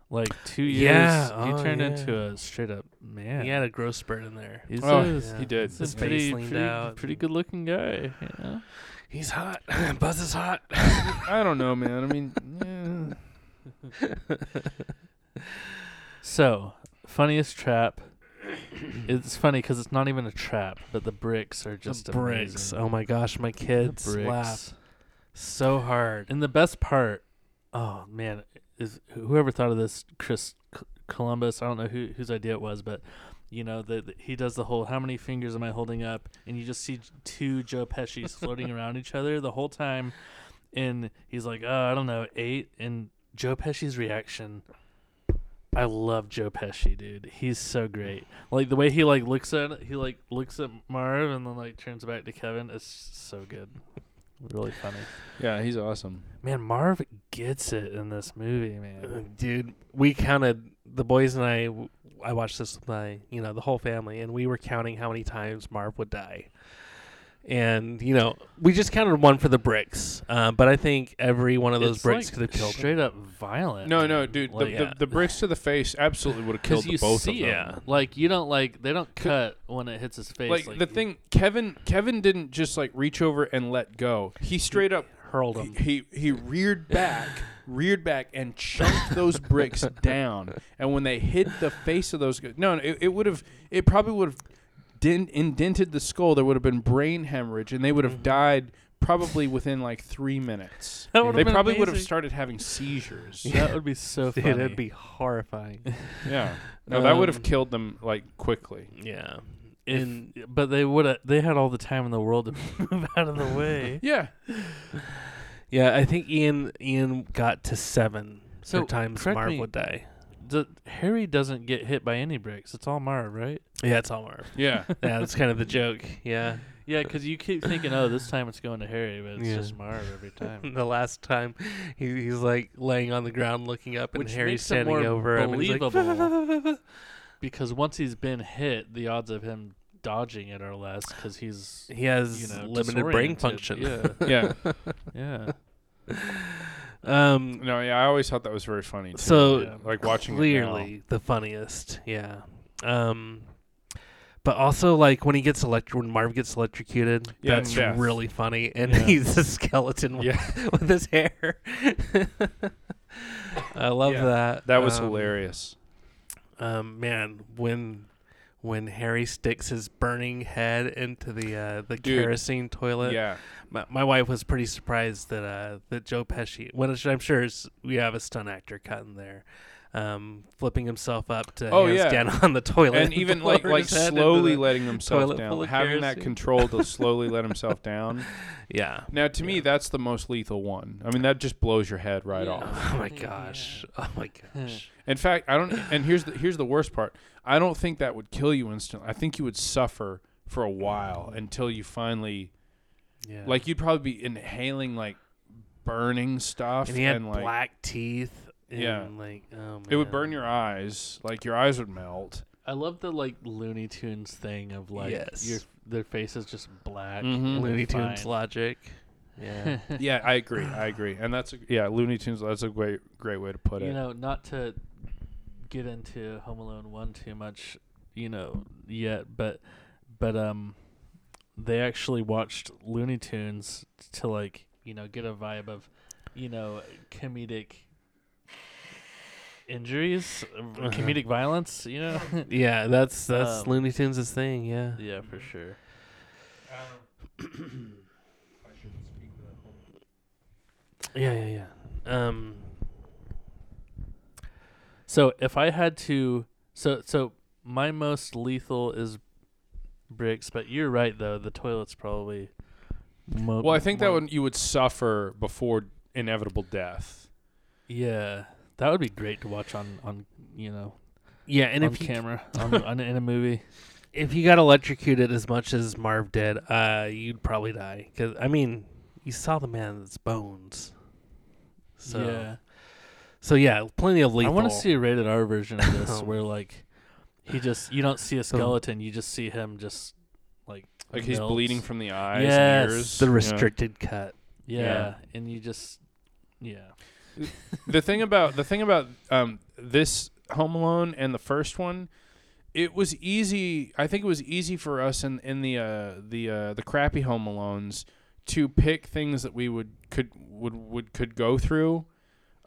Like two years, Yeah, he oh, turned yeah. into a straight up man. He had a growth spurt in there. He's Oh, a, Yeah. he did. he's a pretty, pretty, out. pretty good looking guy. You know? He's hot. <laughs> Buzz is hot. <laughs> I don't know, man. I mean, yeah. So, funniest trap. it's funny because it's not even a trap, but the bricks are just the bricks. amazing. Oh my gosh, my kids laugh so hard. And the best part, oh man, is whoever thought of this, Chris Columbus. I don't know who whose idea it was, but you know that he does the whole "How many fingers am I holding up?" and you just see two Joe Pesci's <laughs> floating around each other the whole time, and he's like, "Oh, I don't know, eight. And Joe Pesci's reaction. I love Joe Pesci, dude. He's so great. Like the way he like looks at he like looks at Marv and then like turns back to Kevin. It's so good. Really funny. yeah, he's awesome. Man, Marv gets it in this movie, Uh, man. Dude, we counted the boys and I. I watched this with my, you know, the whole family, and we were counting how many times Marv would die. And you know, we just counted one for the bricks, uh, but I think every one of those It's bricks like could have killed him. straight up violent. No, no, man. dude. Like, the, yeah. the, the bricks to the face absolutely would have killed you both see of it. them. Like you don't like they don't cut when it hits his face. Like, the thing, Kevin, Kevin didn't just like reach over and let go. He straight up hurled he, him. he he reared back, reared back, and chunked those bricks <laughs> down. And when they hit the face of those, guys, no, no, it, it would have, it probably would have dent, indented the skull. There would have been brain hemorrhage, and they would have Mhm. died probably within like three minutes. <laughs> That They been probably would have started having seizures. that would be so Dude, funny. it'd be horrifying. <laughs> Yeah, no, that would have Um, killed them like quickly. yeah. And but they would have. They had all the time in the world to <laughs> move out of the way. Yeah, yeah, I think Ian Ian got to seven So, so times correct Marv me- would die. The, Harry doesn't get hit by any bricks. It's all Marv, right? Yeah, it's all Marv. yeah. <laughs> yeah, that's kind of the joke. Yeah. Yeah, because you keep thinking, oh, this time it's going to Harry, but it's Yeah. just Marv every <laughs> time. the last time he, he's like laying on the ground looking up and Which Harry's makes it standing more over him and he's like believable. <laughs> because once he's been hit, the odds of him dodging it are less because he's he has you know limited brain disoriented. function. Yeah, Yeah. yeah. Um No, yeah, I always thought that was very funny. Too. So, Yeah, like watching clearly the funniest. Yeah. Um but also like when he gets elect when Marv gets electrocuted, Yeah, that's death. really funny. And Yeah. he's a skeleton with, <laughs> with his hair. <laughs> I love that. That was Um, hilarious. Um, man, when when Harry sticks his burning head into the uh, the Dude. kerosene toilet, Yeah. my, my wife was pretty surprised that uh, that Joe Pesci, which I'm sure we have a stunt actor cut in there, um, flipping himself up to Oh, hands yeah. down <laughs> on the toilet, and <laughs> even like like his head into slowly the- letting himself down, full of having that control to <laughs> slowly let himself down. yeah. Now, to me, that's the most lethal one. I mean, that just blows your head right Yeah. off. Oh my Yeah. gosh! Oh my gosh! In fact, I don't. And here's the here's the worst part. I don't think that would kill you instantly. I think you would suffer for a while until you finally, Yeah. like, you'd probably be inhaling like burning stuff, and he had like black teeth. And Yeah. like oh it would burn your eyes. Like your eyes would melt. I love the like Looney Tunes thing of like Yes. your their face is just black. Mhm. and Looney they're Tunes fine. logic. Yeah. <laughs> Yeah, I agree. I agree. And that's a, yeah, Looney Tunes. That's a great great way to put it. you know, not to get into Home Alone one too much, you know, yet, but but um, they actually watched Looney Tunes to like you know get a vibe of, you know, comedic injuries, uh, Uh-huh. comedic violence. You know. <laughs> <laughs> yeah, that's that's Um, Looney Tunes' thing. Yeah. yeah, for sure. <clears throat> Yeah, yeah, yeah. Um, So if I had to, so so my most lethal is bricks, but you're right though. The toilet's probably. Mo- Well, I think that more- would you would suffer before inevitable death. Yeah, that would be great to watch on on you know yeah, and on if you, camera <laughs> on, on in a movie. if you got electrocuted as much as Marv did, uh, you'd probably die. Cause I mean, you saw the man's bones. So yeah. so yeah, plenty of lethal. I want to see a rated R version of this <laughs> where like he just you don't see a skeleton, you just see him just like Like he's bleeding from the eyes Yes. and ears. the Yeah. restricted cut. Yeah, Yeah. and you just yeah. The thing about the thing about um, this Home Alone and the first one, it was easy. I think it was easy for us in in the uh, the uh, the crappy Home Alones to pick things that we would could would would could go through.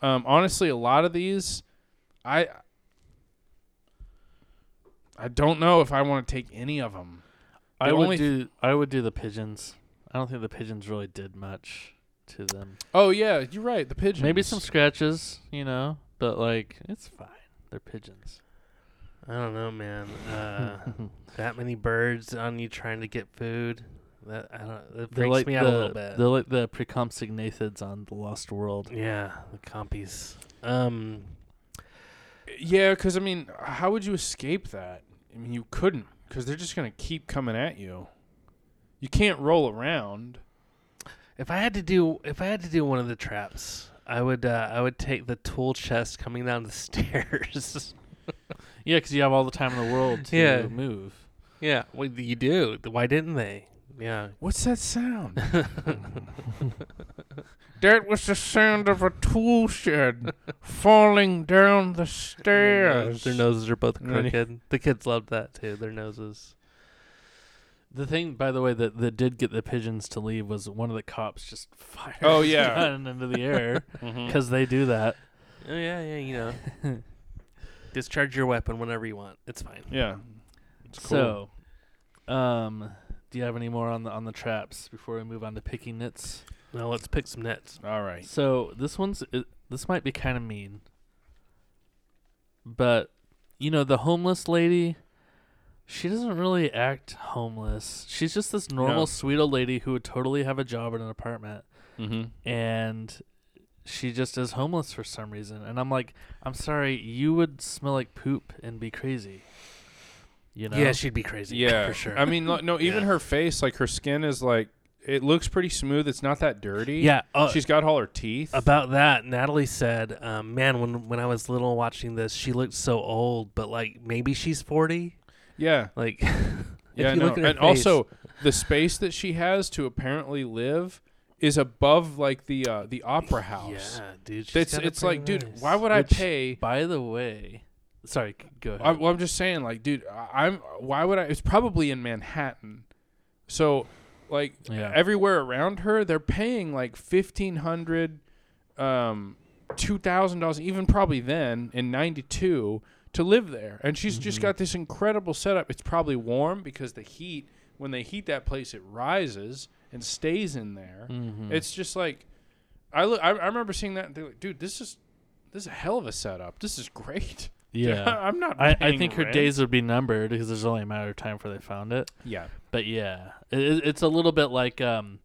Um, honestly, a lot of these, I I don't know if I want to take any of them. I would do I would do the pigeons. I don't think the pigeons really did much to them. Oh yeah, you're right. The pigeons. Maybe some scratches, you know, but like it's fine. They're pigeons. I don't know, man. Uh, <laughs> that many birds on you trying to get food. That I don't. It They're freaks like me the out a little bit. they're like the procompsognathids on the Lost World. yeah, the compies. Um, Yeah, because I mean, how would you escape that? I mean, you couldn't, because they're just gonna keep coming at you. You can't roll around. If I had to do, if I had to do one of the traps, I would. Uh, I would take the tool chest coming down the <laughs> stairs. Yeah, because you have all the time in the world to Yeah. move. yeah, well, you do. Why didn't they? Yeah. What's that sound? <laughs> that was the sound of a tool shed falling down the stairs. Their noses are both And then he- crooked. The kids loved that too. Their noses. The thing, by the way, that, that did get the pigeons to leave was one of the cops just <laughs> fired Oh, his yeah. gun into the air <laughs> <laughs> Mhm. because they do that. Oh yeah, yeah. You know, discharge your weapon whenever you want. It's fine. Yeah. It's cool. So, um, do you have any more on the on the traps before we move on to picking nits? Now let's pick some nets. all right. So this one's it, this might be kind of mean, but you know the homeless lady. She doesn't really act homeless. She's just this normal, No. sweet old lady who would totally have a job in an apartment, Mm-hmm. and she just is homeless for some reason. And I'm like, I'm sorry, you would smell like poop and be crazy. You know? Yeah, she'd be crazy. Yeah, for sure. I mean, lo- no, <laughs> even Yeah. her face, like her skin is like, it looks pretty smooth. It's not that dirty. yeah. Uh, She's got all her teeth. about that, Natalie said, um, "Man, when when I was little watching this, she looked so old, but like maybe she's forty. Yeah. Like, <laughs> Yeah, no. look at her and face- also the space that she has to apparently live is above like the uh, the opera house. yeah, dude. she's It's got it it's like, pretty dude, why would I pay? By the way, sorry, go ahead. I, well, I'm just saying, like, dude, I- I'm. Why would I? It's probably in Manhattan, so like Yeah. everywhere around her, they're paying like fifteen hundred, um, two thousand dollars, even probably then in '92 to live there, and she's just Mhm. got this incredible setup. It's probably warm because the heat, when they heat that place, it rises and stays in there. Mhm. It's just like, I look. I, I remember seeing that. And they're like, dude, this is. This is a hell of a setup. This is great. <laughs> yeah. <laughs> I'm not. I, I think her rent. days would be numbered because there's only a matter of time before they found it. Yeah. But yeah, it- it's a little bit like um,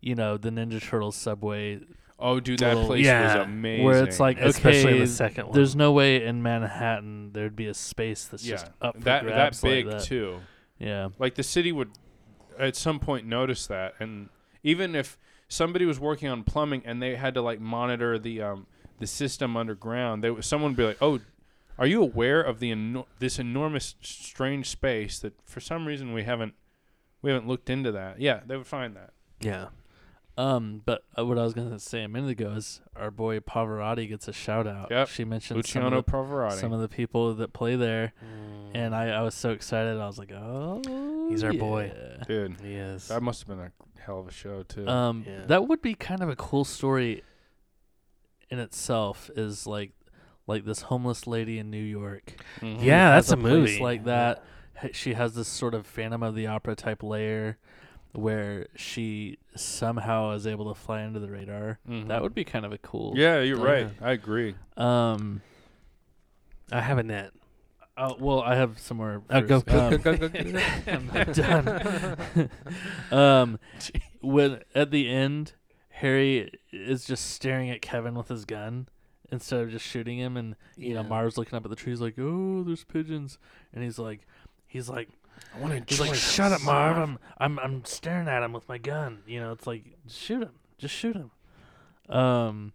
you know, the Ninja Turtles subway, Oh, dude, that Little- place Yeah, was amazing. where it's like, especially okay, the second one. there's no way in Manhattan there'd be a space that's yeah, just up for that grabs that big like that. too. Yeah, Like the city would, at some point, notice that, and even if somebody was working on plumbing and they had to like monitor the um the system underground, they would- someone would be like, "Oh, are you aware of the eno- this enormous strange space that for some reason we haven't we haven't looked into that?" Yeah, they would find that. yeah. Um, but uh, what I was gonna say a minute ago is our boy Pavarotti gets a shout out. Yep. She mentioned Luciano some of, the, Pavarotti. some of the people that play there, Mm. and I, I was so excited. I was like, oh, He's our boy. dude, he is. that must have been a hell of a show too. Um, Yeah. that would be kind of a cool story in itself. Is like, like this homeless lady in New York. Mhm. Yeah, that's a place movie. like that. H- She has this sort of Phantom of the Opera type layer, where she somehow is able to fly under the radar. Mhm. That would be kind of a cool. Yeah, you're Yeah. right. I agree. Um. I have a net. Uh, well, I have some more. Oh, go, go, Um, go, go, go, go. <laughs> I'm not done. <laughs> um, when at the end, Harry is just staring at Kevin with his gun instead of just shooting him, and you know Marv's looking up at the trees like, "Oh, there's pigeons," and he's like, he's like, I want to He's like, "Shut up, Marv! I'm I'm I'm staring at him with my gun." You know, it's like, shoot him, just shoot him. Um,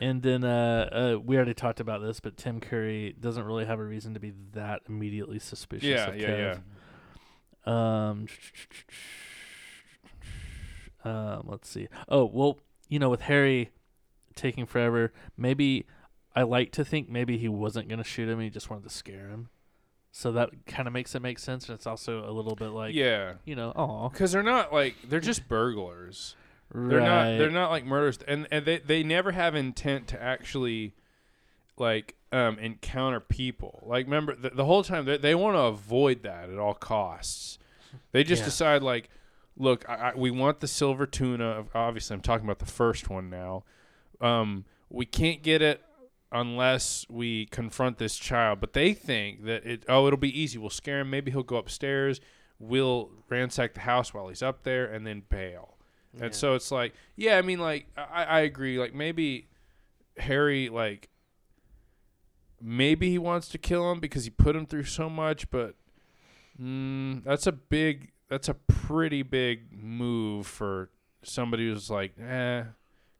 and then uh, uh, we already talked about this, but Tim Curry doesn't really have a reason to be that immediately suspicious. Yeah, of yeah, Kev. yeah. Um, um, let's see. Oh well, you know, with Harry taking forever, maybe I like to think maybe he wasn't gonna shoot him. He just wanted to scare him. So that kind of makes it make sense, and it's also a little bit like, yeah, you know, oh, because they're not like they're just burglars. They're not. They're not like murderers, and and they they never have intent to actually like um encounter people. Like remember the, the whole time they they want to avoid that at all costs. They just Yeah. decide like, look, I, I, we want the silver tuna. Obviously, I'm talking about the first one now. Um, we can't get it unless we confront this child. But they think that it. Oh, it'll be easy. We'll scare him. Maybe he'll go upstairs. We'll ransack the house while he's up there, and then bail. And so it's like, yeah, I mean, like, I, I agree. Like, maybe Harry, like, maybe he wants to kill him because he put him through so much, but mm, that's a big, that's a pretty big move for somebody who's like, eh.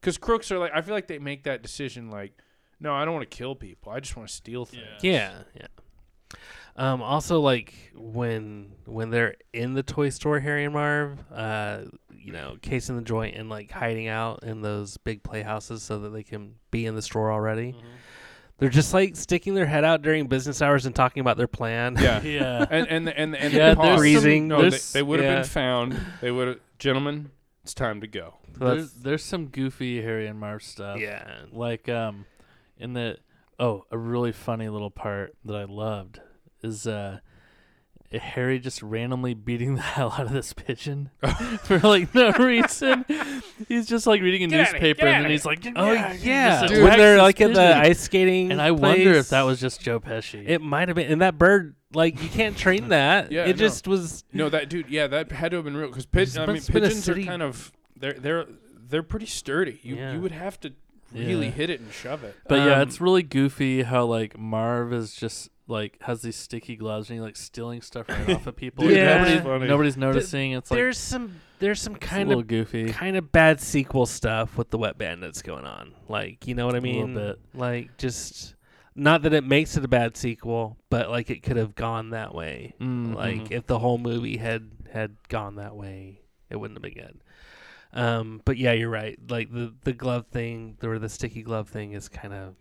Because crooks are like, I feel like they make that decision like, no, I don't want to kill people. I just want to steal things. Yeah, yeah. Um, also, like when when they're in the toy store, Harry and Marv, uh, you know, casing the joint and like hiding out in those big playhouses so that they can be in the store already. They're just like sticking their head out during business hours and talking about their plan. Yeah. <laughs> yeah. And and and and Yeah, the there's pause- Freezing. No, they, they would have yeah. been found. They would have, gentlemen. It's time to go. So there's, there's some goofy Harry and Marv stuff. yeah. Like um, in the oh, a really funny little part that I loved is uh, Harry just randomly beating <laughs> the hell out of this pigeon <laughs> for like no reason. <laughs> He's just like reading a Get outta newspaper and then he's like, Oh yeah, yeah, just when they're like at the ice skating, And I wonder if that was just Joe Pesci. It might have been, and that bird, like you can't train that. Yeah, it no. just was. No, that dude. Yeah, that had to have been real because pig- I mean, must have been a pigeons are kind of they're they're they're pretty sturdy. You Yeah. you would have to really Yeah. hit it and shove it. But yeah, Um, it's really goofy how like Marv is just like has these sticky gloves and he like stealing stuff right off of <laughs> people. Dude, and that's nobody- nobody's noticing. It's like there's some there's some kind little of goofy. kind of bad sequel stuff with the wet bandits going on. Like you know what I A little mean? bit. Like just not that it makes it a bad sequel, but like it could have gone that way. Mm, Like if the whole movie had had gone that way, it wouldn't have been good. Um, but yeah, you're right. Like the the glove thing, or the sticky glove thing, is kind of.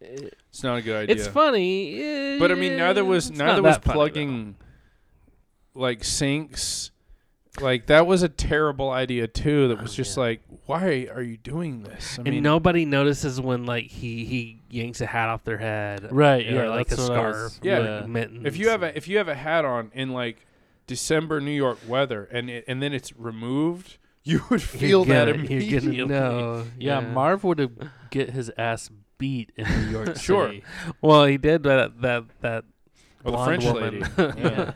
It's not a good idea. It's funny, but I mean, neither was it's neither was that funny, plugging like sinks. Like that was a terrible idea too. That was just Yeah. like, why are you doing this? I though. and nobody notices when like he he yanks a hat off their head, Right, yeah, like a that's was- scarf, Yeah. like mittens. if you have a if you have a hat on in like December New York weather and it, and then it's removed, you would You're feel that gonna- immediately. You're gonna know. yeah, Marv would have get his ass beat in New York <laughs> Sure. City. Well, he did that that that Oh, the French woman. lady. <laughs> Yeah.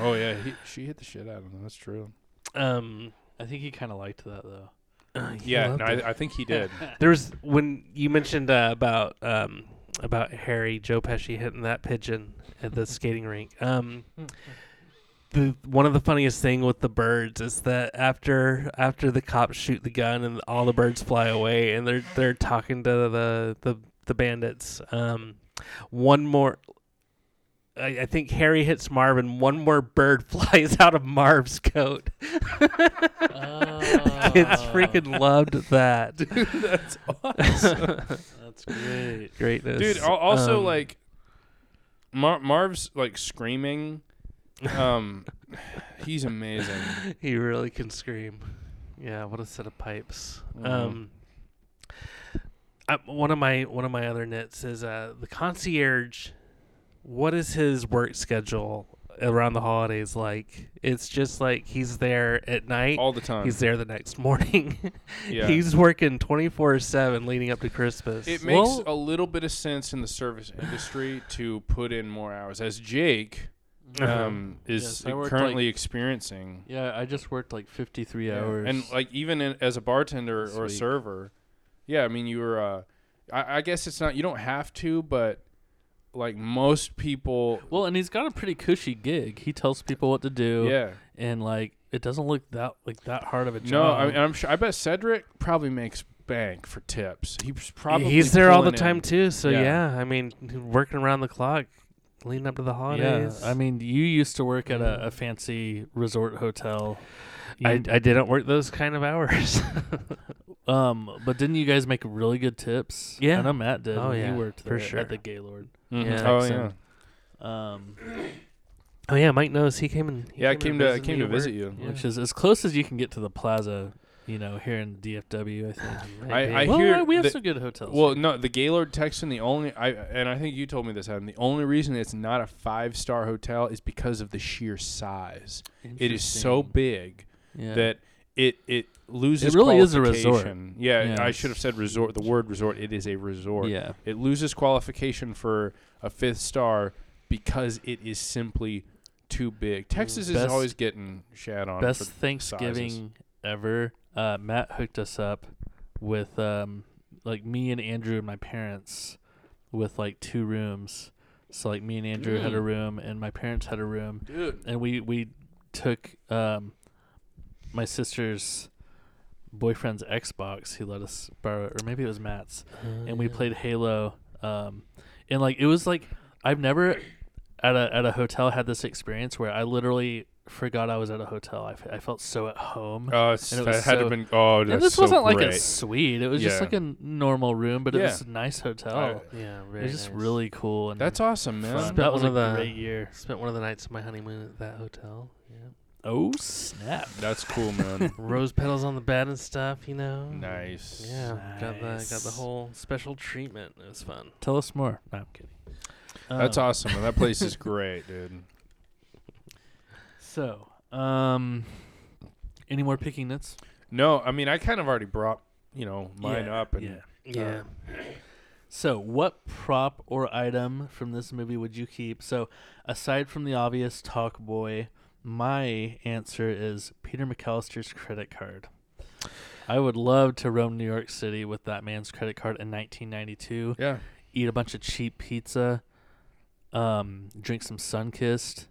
Oh yeah, he, she hit the shit out of him. That's true. um. I think he kind of liked that though. uh, Yeah, no. I, I think he did. <laughs> There was when you mentioned uh, about um about Harry Joe Pesci hitting that pigeon at the skating rink. Um, the one of the funniest thing with the birds is that after after the cops shoot the gun and all the birds fly away and they're they're talking to the the the bandits. Um, one more. I, I think Harry hits Marv and one more bird <laughs> flies out of Marv's coat. <laughs> Kids freaking loved that. <laughs> Dude, That's awesome. That's great. Greatness. dude. Also, Um, like Mar- Marv's like screaming. Um, <sighs> he's amazing. <laughs> he really can scream. Yeah, what a set of pipes. Mhm. Um, I, one of my one of my other nits is uh, the concierge. What is his work schedule around the holidays like? It's just like he's there at night. all the time. He's there the next <laughs> morning. <laughs> yeah. He's working twenty four seven leading up to Christmas. It makes Well, a little bit of sense in the service industry to put in more hours, as Jake. Um, is Yes, currently like- experiencing. Yeah, I just worked like 53 Yeah. hours. and like even in, as a bartender This or a server, yeah. I mean, you were. Uh, I, I guess it's not. You don't have to, but like most people. Well, and he's got a pretty cushy gig. He tells people what to do. Yeah. and like it doesn't look that like that hard of a job. No, I mean, I'm sure. I bet Cedric probably makes bank for tips. He's probably He's there all the time in- too. So Yeah. yeah. I mean, working around the clock, leading up to the holidays. yeah. I mean, you used to work at a, a fancy resort hotel. I, You- I didn't work those kind of hours. <laughs> um, but didn't you guys make really good tips? Yeah. I know Matt did. Oh, yeah, he worked for there sure. at the Gaylord. Mhm. Yeah. Oh yeah. Um, oh yeah, Mike knows he came and he Yeah, I came to I came to visit work. you. Yeah. which is as close as you can get to the plaza, you know, here in DFW. I think. <sighs> I- I well, hear we have that- some good hotels. Well, no, the Gaylord Texan. The only I and I think you told me this, Adam. The only reason it's not a five star hotel is because of the sheer size. It is so big yeah. that it it loses. It really is a resort. Yeah, Yeah, I should have said resort. The word resort. It is a resort. yeah. It loses qualification for a fifth star because it is simply too big. Texas is always getting shat on. Best Thanksgiving sizes. ever. Uh, Matt hooked us up with um, like me and Andrew and my parents with like two rooms. So like me and Andrew had a Mm. room and my parents had a room, Dude. and we we took um, my sister's boyfriend's Xbox. He let us borrow, it, or maybe it was Matt's, and we played Halo. Um, and like it was like I've never at a at a hotel had this experience where I literally forgot I was at a hotel. I, f- I felt so at home. Oh, And it was had so- have been. Oh, and this so wasn't like a suite. It was just like a n- normal room, but it was a nice hotel. I- Yeah, it very was just nice. really cool and That's awesome, man. fun. Spent That was one a of the- great year. Spent one of the nights of my honeymoon at that hotel. Yeah. Oh snap! That's cool, man. <laughs> Rose petals on the bed and stuff, you know. nice. Yeah, got the got the whole special treatment. It was fun. Tell us more. No, I'm kidding. That's Um, awesome. Man. That place is <laughs> great, dude. So, um, any more picking nits? No, I mean I kind of already brought you know mine Yeah, up and yeah. Yeah. So, what prop or item from this movie would you keep? So, aside from the obvious Talkboy, my answer is Peter McAllister's credit card. I would love to roam New York City with that man's credit card in 1992, yeah. eat a bunch of cheap pizza, um, drink some Sunkist,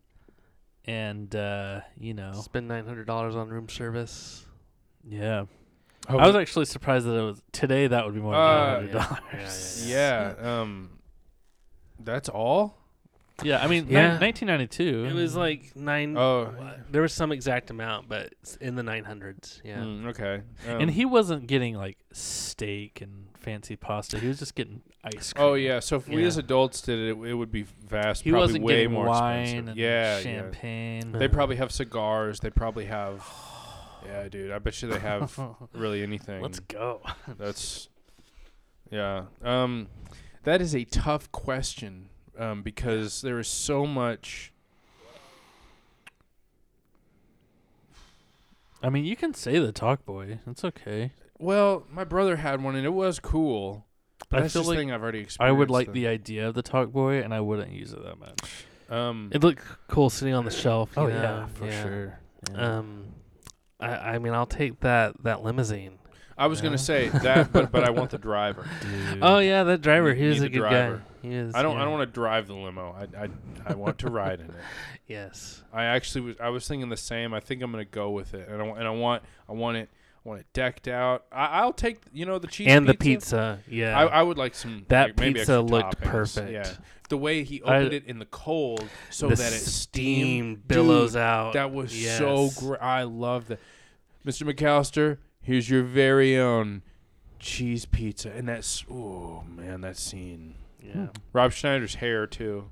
and uh, you know, Spend nine hundred dollars on room service. yeah. Oh, I was actually surprised that it was today. That would be more than Uh, nine hundred dollars. yeah. <laughs> Um, that's all. Yeah, I mean, Yeah. ni- 1992. It was like nine. Oh, There was some exact amount, but in the nine hundreds. Yeah. mm, okay. Um, and he wasn't getting like steak and fancy pasta. He was just getting ice cream. Oh yeah. So if we Yeah. as adults did it, it would be vast. He probably wasn't way getting more wine expensive. and yeah, champagne. yeah. They probably have cigars. They probably have. <sighs> Yeah, dude. I bet you they have <laughs> really anything. Let's go. <laughs> That's yeah. Um, that is a tough question um, because there is so much. I mean, you can say the Talkboy. It's okay. Well, my brother had one and it was cool. But I that's feel just like thing I've already experienced. I would like though. the idea of the Talkboy, and I wouldn't use it that much. Um, It looked c- cool sitting on the shelf. Oh know? yeah, for sure. Yeah. Um, I I mean, I'll take that that limousine. I was Yeah. gonna say that, but but I want the <laughs> driver. Dude. Oh yeah, that driver. Need- He was a good driver. guy. He is. I don't I don't want to drive the limo. I I I want to ride in it. <laughs> Yes. I actually was I was thinking the same. I think I'm gonna go with it, and I, and I want I want it I want it decked out. I, I'll take you know the cheese and the pizza. pizza. Yeah. I, I would like some That like, maybe pizza looked toppings. perfect. Yeah, the way he I- opened it in the cold so the that it steam steamed billows Dude, out. That was so great. I love that, Mr. McAllister. Here's your very own cheese pizza, and that's oh man, that scene. Yeah. Hmm. Rob Schneider's hair too.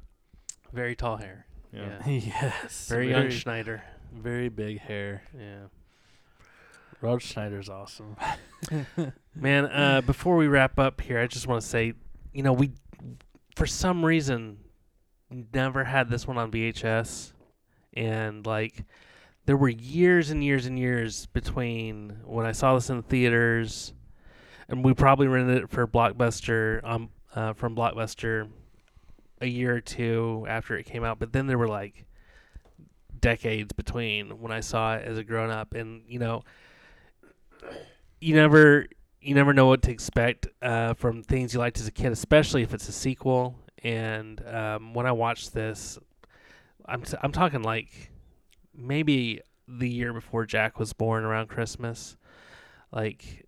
Very tall hair. Yeah. Yeah. <laughs> yes. Very young Schneider. Very big hair. Yeah. Rob Schneider's awesome. <laughs> Man, uh, before we wrap up here, I just want to say, you know, we, for some reason, never had this one on VHS, and like, there were years and years and years between when I saw this in the theaters, and we probably rented it for Blockbuster, um, uh, from Blockbuster, a year or two after it came out. But then there were like decades between when I saw it as a grown up, and you know you never you never know what to expect uh, from things you liked as a kid, especially if it's a sequel. and um, when I watched this, I'm t- I'm talking like maybe the year before Jack was born, around Christmas. Like,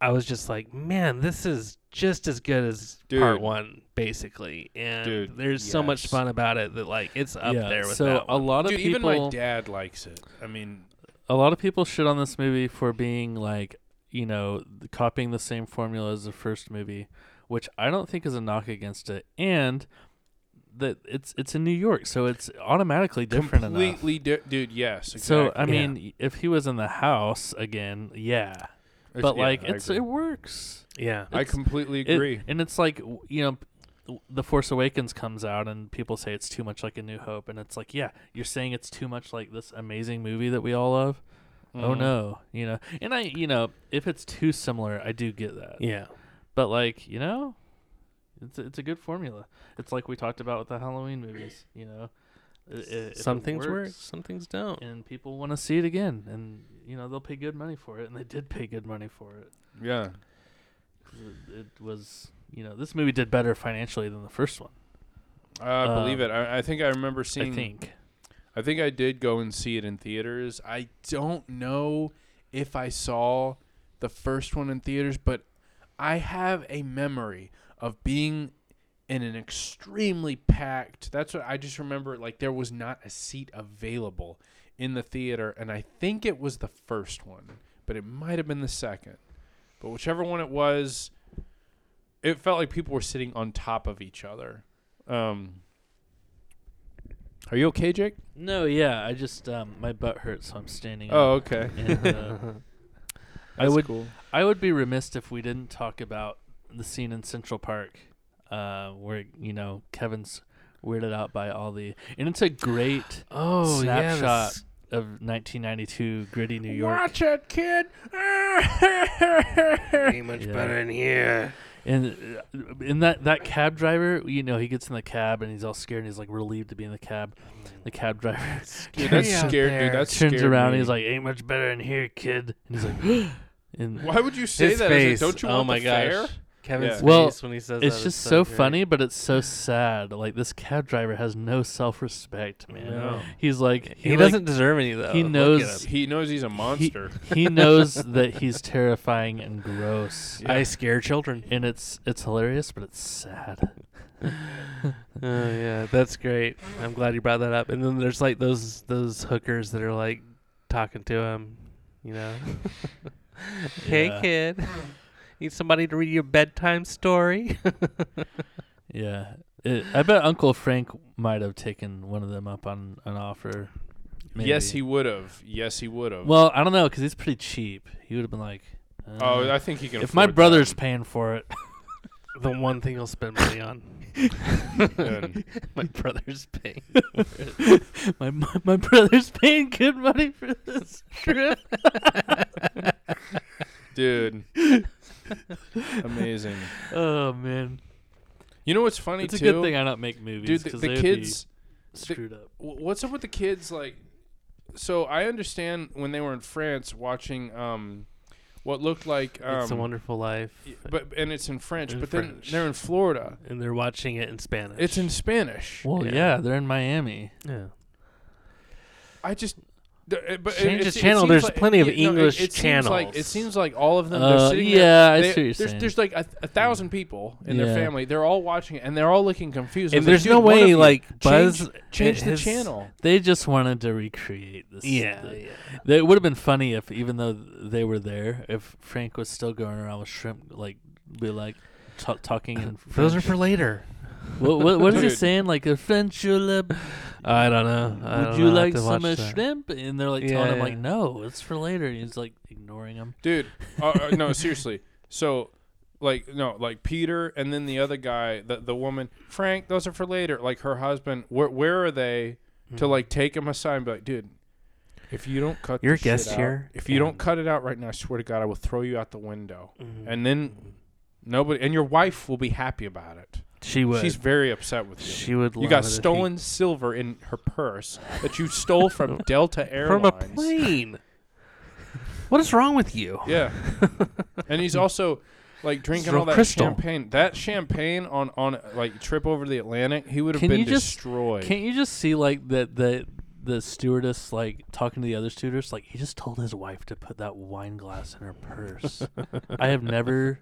I was just like, man, this is just as good as part one, basically. And Dude, there's so much fun about it that like it's up yeah. there with so that a lot of Dude, people, even my dad likes it. I mean, a lot of people shit on this movie for being like, you know, copying the same formula as the first movie, which I don't think is a knock against it, and that it's it's in New York, so it's automatically different enough. completely, di- dude. Yes. So. I mean, if he was in the house again, yeah, but Yeah, like I it's agree. it works. yeah. I it's- completely It- agree. and it's like you know, th- the Force Awakens comes out, and people say it's too much like A New Hope, and it's like, yeah, you're saying it's too much like this amazing movie that we all love. Oh Mhm. no, you know, and I, you know, if it's too similar, I do get that. yeah. But like, you know, it's a, it's a good formula. It's like we talked about with the Halloween movies. You know, I- i- if Some it things work, some things don't. and people want to see it again, and you know they'll pay good money for it, and they did pay good money for it. Yeah, It, it was, you know, this movie did better financially than the first one. I believe Um, it. I, I think I remember seeing. I think. I think I did go and see it in theaters. I don't know if I saw the first one in theaters, but I have a memory of being in an extremely packed. That's what I just remember. Like there was not a seat available in the theater, and I think it was the first one, but it might have been the second. But whichever one it was, it felt like people were sitting on top of each other. Um, are you okay, Jake? No, yeah, I just um, my butt hurts, so I'm standing. Oh, up. okay. And, uh, <laughs> I would cool. I would be remiss if we didn't talk about the scene in Central Park, uh, where you know Kevin's weirded out by all the, and it's a great <gasps> Oh yeah, Snapshot. this- of 1992 gritty New York. Watch it, kid. <laughs> Ain't much Yeah. better in here. And uh, in that that cab driver, you know, he gets in the cab and he's all scared and he's like relieved to be in the cab. The cab driver <laughs> Dude, that's scared. there. Dude, that's turns scared around me. and he's like, "Ain't much better in here, kid." And he's like, <gasps> and Why would you say that? that? Is it. Don't you oh want my the gosh. fare? Kevin's Yeah. Well, face when he says it's that just is so funny, but it's so sad. Like this cab driver has no self-respect, man. No. He's like He, like, doesn't deserve any though. he knows- He knows he's a monster. he <laughs> knows that he's terrifying and gross, Yeah. <laughs> I scare children. and it's it's hilarious, but it's sad. <laughs> Oh yeah, that's great. I'm glad you brought that up. And then there's like those those hookers that are like talking to him, you know. hey kid, need somebody to read your bedtime story? <laughs> Yeah, it, I bet Uncle Frank might have taken one of them up on an offer. Yes, he would have. Yes, he would have. Well, I don't know because it's pretty cheap. He would have been like, uh, oh, I think he can. if my brother's that. paying for it, <laughs> the one thing he'll spend money on. <laughs> My brother's paying. my, my my brother's paying good money for this trip. dude, <laughs> amazing. oh man, You know what's funny it's a too, good thing I don't make movies. dude? The, 'cause the they would kids. be screwed up. w- What's up with the kids? Like, so I understand when they were in France watching um, what looked like um, it's a Wonderful Life. y- but and it's in French. In but then they're in Florida. and they're watching it in Spanish. It's in Spanish. Well, Yeah. yeah. they're in Miami. yeah. I just. Th- uh, But Change it, the it, channel. seems There's like- plenty of it- no, it- English it Seems like, it seems like all of them. Uh, they're sitting yeah, there. I they- what you're there's, there's like a, a thousand people in Yeah. their family. They're all watching it, and they're all looking confused. And was like, there's no "Dude, one of way like change, Buzz change the his- channel. They just wanted to recreate this. Yeah, the- yeah. They- It would have been funny if, even though they were there, if Frank was still going around with shrimp, like, be like ta talking in. Those are for later. What, what, what is he saying? Like a French julep? I don't know. I Would don't you know. Have like to some uh, that. shrimp? And they're like Yeah, telling him, yeah. like, no, it's for later. And he's like ignoring him. dude. Uh, uh, no, <laughs> seriously. So, like, no, like Peter, and then the other guy, the the woman, Frank. Those are for later. Like her husband. Where where are they to like take him aside and be like, dude? If you don't cut You're a guest shit out- here, if you don't and- cut it out right now, I swear to God, I will throw you out the window. Mhm. And then nobody, and your wife will be happy about it. She would. She's very upset with you. she would. You love got it if stolen silver in her purse that you stole from <laughs> Delta Airlines. from a plane. what is wrong with you? Yeah. and he's <laughs> also like drinking real all that crystal. champagne. That champagne on on like trip over the Atlantic, he would have Can been you just- destroyed. Can't you just see like the the the stewardess like talking to the other stewardess like he just told his wife to put that wine glass in her purse. <laughs> I have never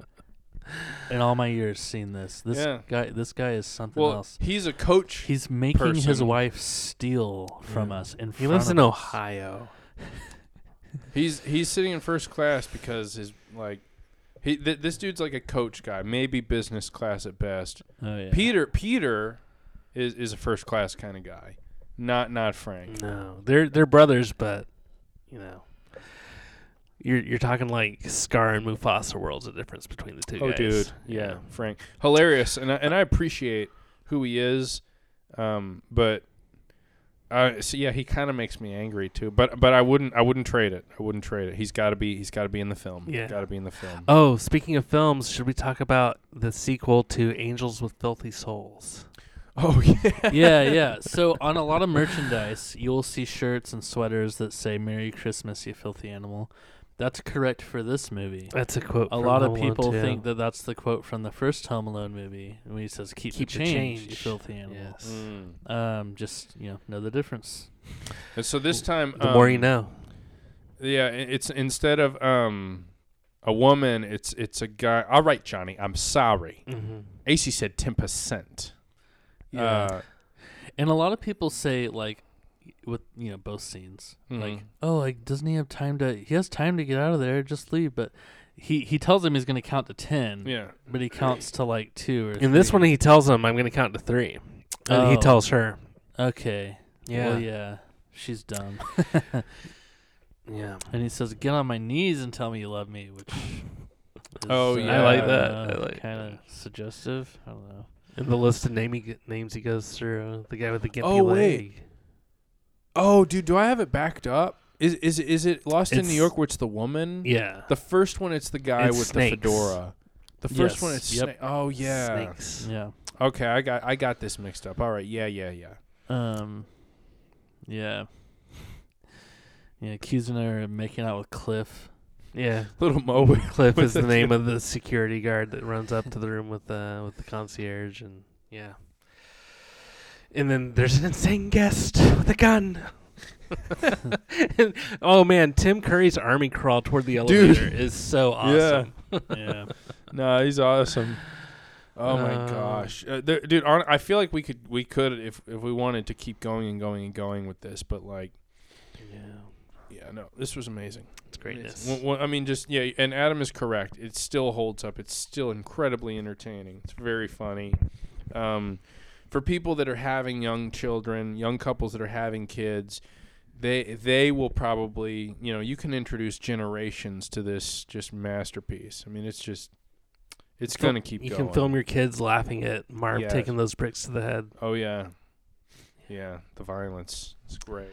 in all my years seen this. This Yeah. guy this guy is something well, else. he's a coach. He's making his person. wife steal from Yeah. us in He front lives of in us. Ohio. <laughs> He's he's sitting in first class because his like he th- this dude's like a coach guy, maybe business class at best. Oh yeah. Peter Peter is is a first class kind of guy, not not Frank. No, they're they're brothers, but you know, you're you're talking like Scar and Mufasa worlds the difference between the two Oh, guys. Oh dude, yeah, Frank, hilarious, and I, and I appreciate who he is, um, but. Uh, so yeah, he kind of makes me angry too, but but I wouldn't I wouldn't trade it. I wouldn't trade it. He's got to be he's got to be in the film. Yeah. got to be in the film. Oh, speaking of films, should we talk about the sequel to Angels with Filthy Souls? <laughs> Oh yeah, yeah, yeah. <laughs> So on a lot of merchandise, you'll see shirts and sweaters that say "Merry Christmas, you filthy animal." That's correct for this movie. That's a quote. A from lot of Home Alone people 2. think that that's the quote from the first Home Alone movie when he says "Keep, Keep the, the change, you filthy animal." Yes. Mm. Um, just you know, know the difference. And so this time, The more you um, know. Yeah, it's instead of um a woman, it's it's a guy. All right, Johnny, I'm sorry. Mm-hmm. Acey said ten percent. Uh, and a lot of people say like, with you know both scenes, like, Mhm. oh, like doesn't he have time to? He has time to get out of there. Just leave. But he he tells him he's going to count to ten. yeah. But he counts to like two or. In this one, he tells him, "I'm going to count to three. And he Oh. tells her, Okay. "Yeah, Well, yeah. She's dumb. <laughs> yeah." and he says, "Get on my knees and tell me you love me," which. <laughs> Is, Oh, uh, yeah. I like that. I like kind of suggestive. I don't know. And the list of name he, g- names he goes through, the guy with the gimpy Oh, wait. Leg. Oh, dude, do I have it backed up? Is is is it Lost in New York, where it's the woman? Yeah. The first one, it's the guy It's with snakes. the fedora. The first Yes, one, it's yep. sna- oh yeah. Snakes. Yeah. Okay, I got I got this mixed up. All right, yeah, yeah, yeah. Um. Yeah. Yeah, accusing her of making out with Cliff. Yeah. <laughs> Little Mo. with- Cliff with is the <laughs> the- name of the security guard that runs up to the room with the with the concierge, and yeah. And then there's an insane guest with a gun. And- <laughs> oh man, Tim Curry's army crawl toward the Dude. elevator is so awesome. Yeah. <laughs> No, he's awesome. Oh my Uh, gosh, uh, there, dude! hon- I feel like we could we could if if we wanted to keep going and going and going with this, but like, Yeah, yeah, no, this was amazing. it's greatness. Well, well, I mean, just yeah, and Adam is correct. It still holds up. It's still incredibly entertaining. It's very funny. Um, for people that are having young children, young couples that are having kids, they they will probably you know you can introduce generations to this just masterpiece. I mean, it's just it's Fil- gonna keep you going. can film your kids laughing at Marv Yes. taking those bricks to the head. Oh yeah, yeah. The violence. It's great.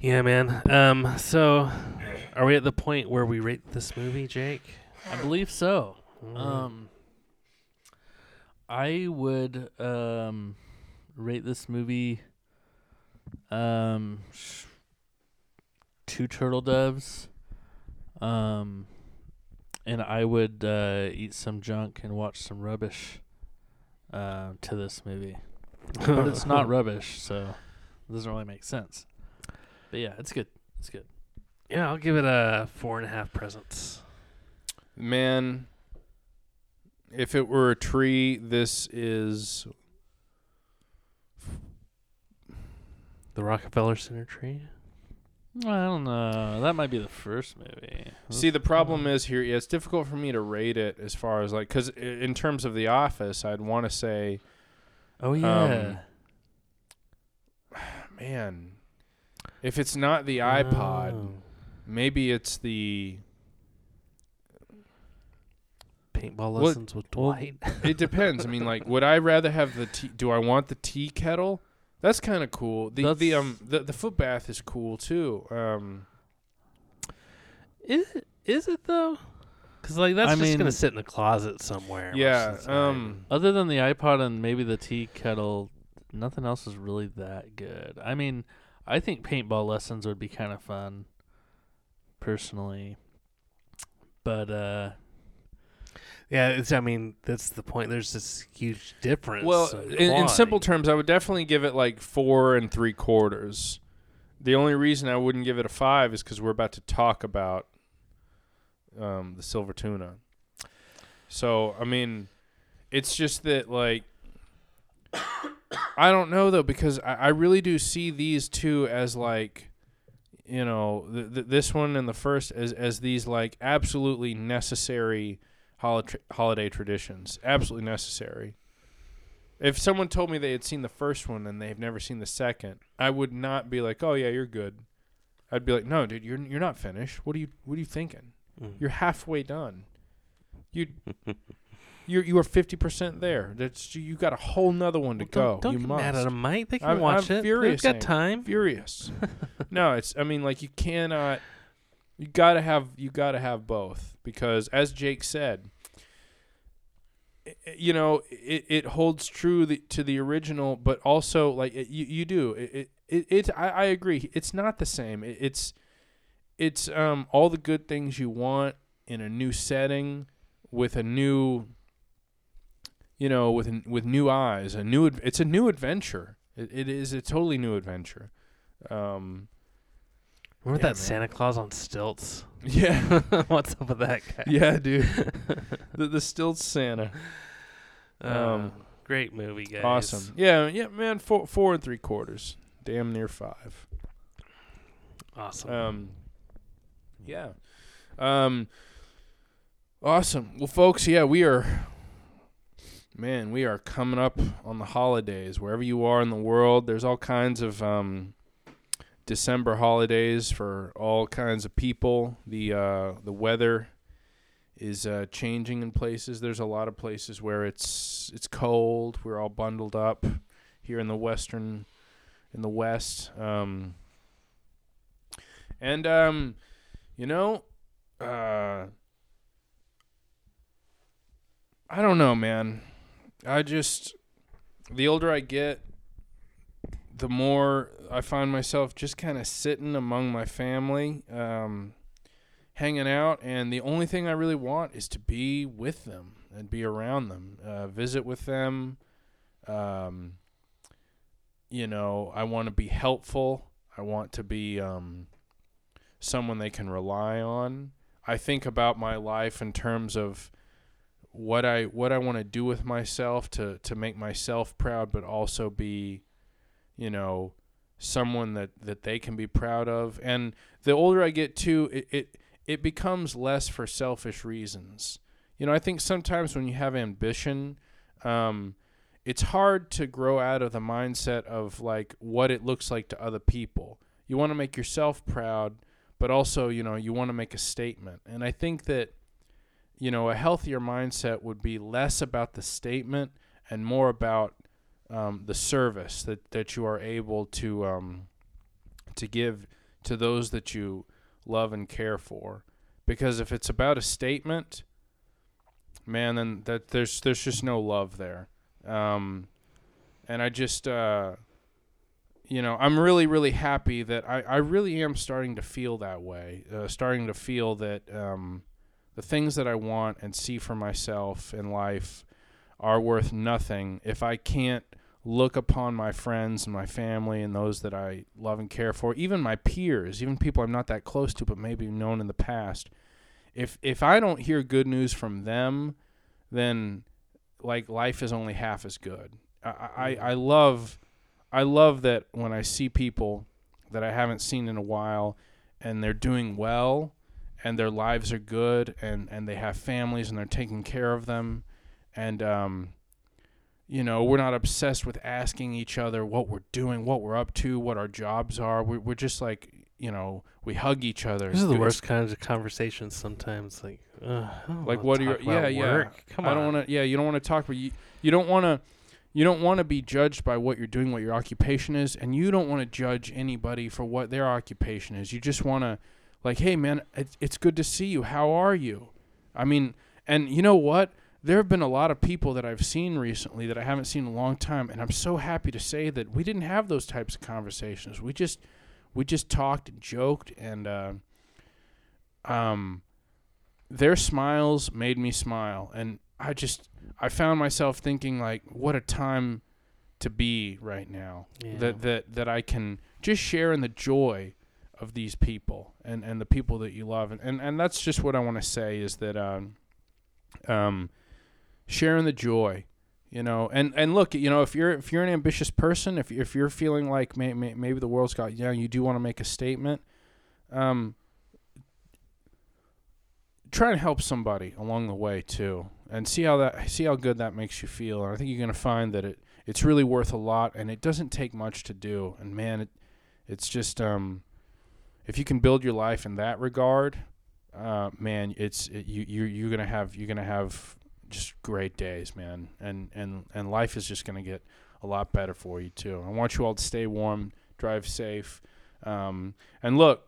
Yeah, man. Um, so are we at the point where we rate this movie, Jake? I believe so. Mm. Um, I would um rate this movie um sh- two turtle doves. Um, and I would uh, eat some junk and watch some rubbish uh, to this movie. But it's not <laughs> rubbish, so it doesn't really make sense. But yeah, it's good. It's good. Yeah, I'll give it a four and a half presents. Man, if it were a tree, this is The Rockefeller Center tree. I don't know. That might be the first movie. See, the problem is here. Yeah, it's difficult for me to rate it as far as like, because in terms of The Office, I'd want to say, Oh yeah. Um, <sighs> man, if it's not the iPod, Oh. maybe it's the. Paintball What- lessons with well, Dwight. <laughs> It depends. I mean, like, would I rather have the tea? Do I want the tea kettle? That's kind of cool. The the That's- um the the foot bath is cool too. Um, is it? Is it though? Because like that's I just gonna sit in the closet somewhere. yeah. of the time. Um, Other than the iPod and maybe the tea kettle, nothing else is really that good. I mean, I think paintball lessons would be kind of fun, personally. But uh, Yeah, it's. I mean, that's the point. There's this huge difference. Well, in, in simple terms, I would definitely give it like four and three quarters. The only reason I wouldn't give it a five is because we're about to talk about um, the silver tuna. So I mean, it's just that like <coughs> I don't know though because I, I really do see these two as like you know th- th- this one and the first as as these like absolutely necessary holiday holiday traditions, absolutely necessary. If someone told me they had seen the first one and they've never seen the second, I would not be like, "Oh yeah, you're good." I'd be like, "No, dude, you're you're not finished. What are you what are you thinking? Mm. You're halfway done. You <laughs> you you are fifty percent there. That's you got a whole nother one to Well, go. Don't, don't you get must mad at them, Mike. They can I'm- watch I'm it. furious, They've got time. furious. <laughs> no, it's I mean like you cannot you got to have you got to have both because as Jake said you know it, it holds true to the original but also like it, you, you do. It it, it I, I agree. It's not the same. It, it's it's um all the good things you want in a new setting with a new you know with with new eyes a new it's a new adventure. It, it is a totally new adventure. Um Remember Yeah, that man. Santa Claus on stilts? <laughs> yeah <laughs> What's up with that guy? yeah dude <laughs> the the still santa Uh, Um, great movie, guys. awesome yeah yeah man four four and three quarters damn near five Awesome. Um, yeah. Um, awesome. Well, folks, yeah, we are. Man, we are coming up on the holidays. Wherever you are in the world, there's all kinds of um, December holidays for all kinds of people. The uh, the weather is uh, changing in places. There's a lot of places where it's it's cold. We're all bundled up here in the western in the west. Um, and um, you know, uh, I don't know, man. I just the older I get, the more I find myself just kind of sitting among my family, um, hanging out, and the only thing I really want is to be with them and be around them, uh, visit with them. Um, you know, I want to be helpful. I want to be um, someone they can rely on. I think about my life in terms of what I what I want to do with myself to to make myself proud, but also be, you know, someone that that they can be proud of. And the older I get too, it it, it becomes less for selfish reasons. You know, I think sometimes when you have ambition, um, it's hard to grow out of the mindset of like what it looks like to other people. You want to make yourself proud, but also, you know, you want to make a statement. And I think that you know, a healthier mindset would be less about the statement and more about um, the service that, that you are able to um, to give to those that you love and care for. Because if it's about a statement, man, then that there's there's just no love there. Um, and I just uh, you know, I'm really, really happy that I, I really am starting to feel that way. Uh, starting to feel that um, the things that I want and see for myself in life are worth nothing if I can't look upon my friends and my family and those that I love and care for, even my peers, even people I'm not that close to but maybe known in the past. If if I don't hear good news from them, then like life is only half as good. I, I, I love I love that when I see people that I haven't seen in a while and they're doing well and their lives are good and, and they have families and they're taking care of them and um you know we're not obsessed with asking each other what we're doing what we're up to what our jobs are we're, we're just like you know we hug each other These are the worst kinds of conversations sometimes. Like, uh, like what are about yeah work. yeah Come i on. don't want to yeah you don't want to talk but you you don't want to you don't want to be judged by what you're doing what your occupation is and you don't want to judge anybody for what their occupation is you just want to like hey man it's good to see you how are you i mean and you know what there have been a lot of people that I've seen recently that I haven't seen in a long time, and I'm so happy to say that we didn't have those types of conversations. We just we just talked and joked and uh, um their smiles made me smile, and I just I found myself thinking like, what a time to be right now. Yeah. That that that I can just share in the joy of these people and and the people that you love, and and, and that's just what I want to say is that um um sharing the joy you know? And and look you know if you're if you're an ambitious person if if you're feeling like may, may, maybe the world's got you know you do want to make a statement um try and help somebody along the way too and see how that see how good that makes you feel. And i think you're going to find that it it's really worth a lot and it doesn't take much to do. And man it it's just um if you can build your life in that regard uh man it's it, you you you're going to have you're going to have just great days man and and and life is just going to get a lot better for you too i want you all to stay warm drive safe um and look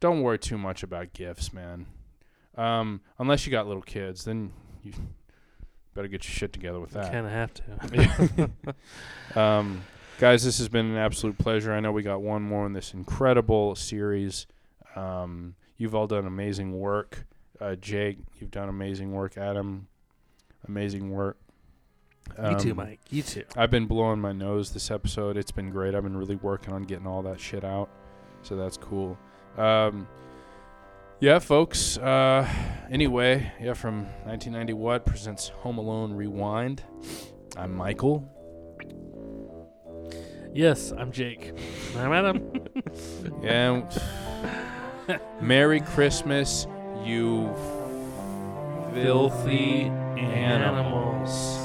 don't worry too much about gifts man um unless you got little kids then you better get your shit together with that You Kind of have to. <laughs> um, guys, this has been an absolute pleasure. I know we got one more in this incredible series. Um, you've all done amazing work. Uh, Jake, you've done amazing work. Adam, amazing work. you too, Um, Mike. You too. I've been blowing my nose this episode. It's been great. I've been really working on getting all that shit out. So that's cool. Um, yeah, folks. Uh, anyway, yeah, from 1990 What presents Home Alone Rewind. I'm Michael. Yes, I'm Jake. I'm Adam. <laughs> And <laughs> Merry Christmas, you filthy animals.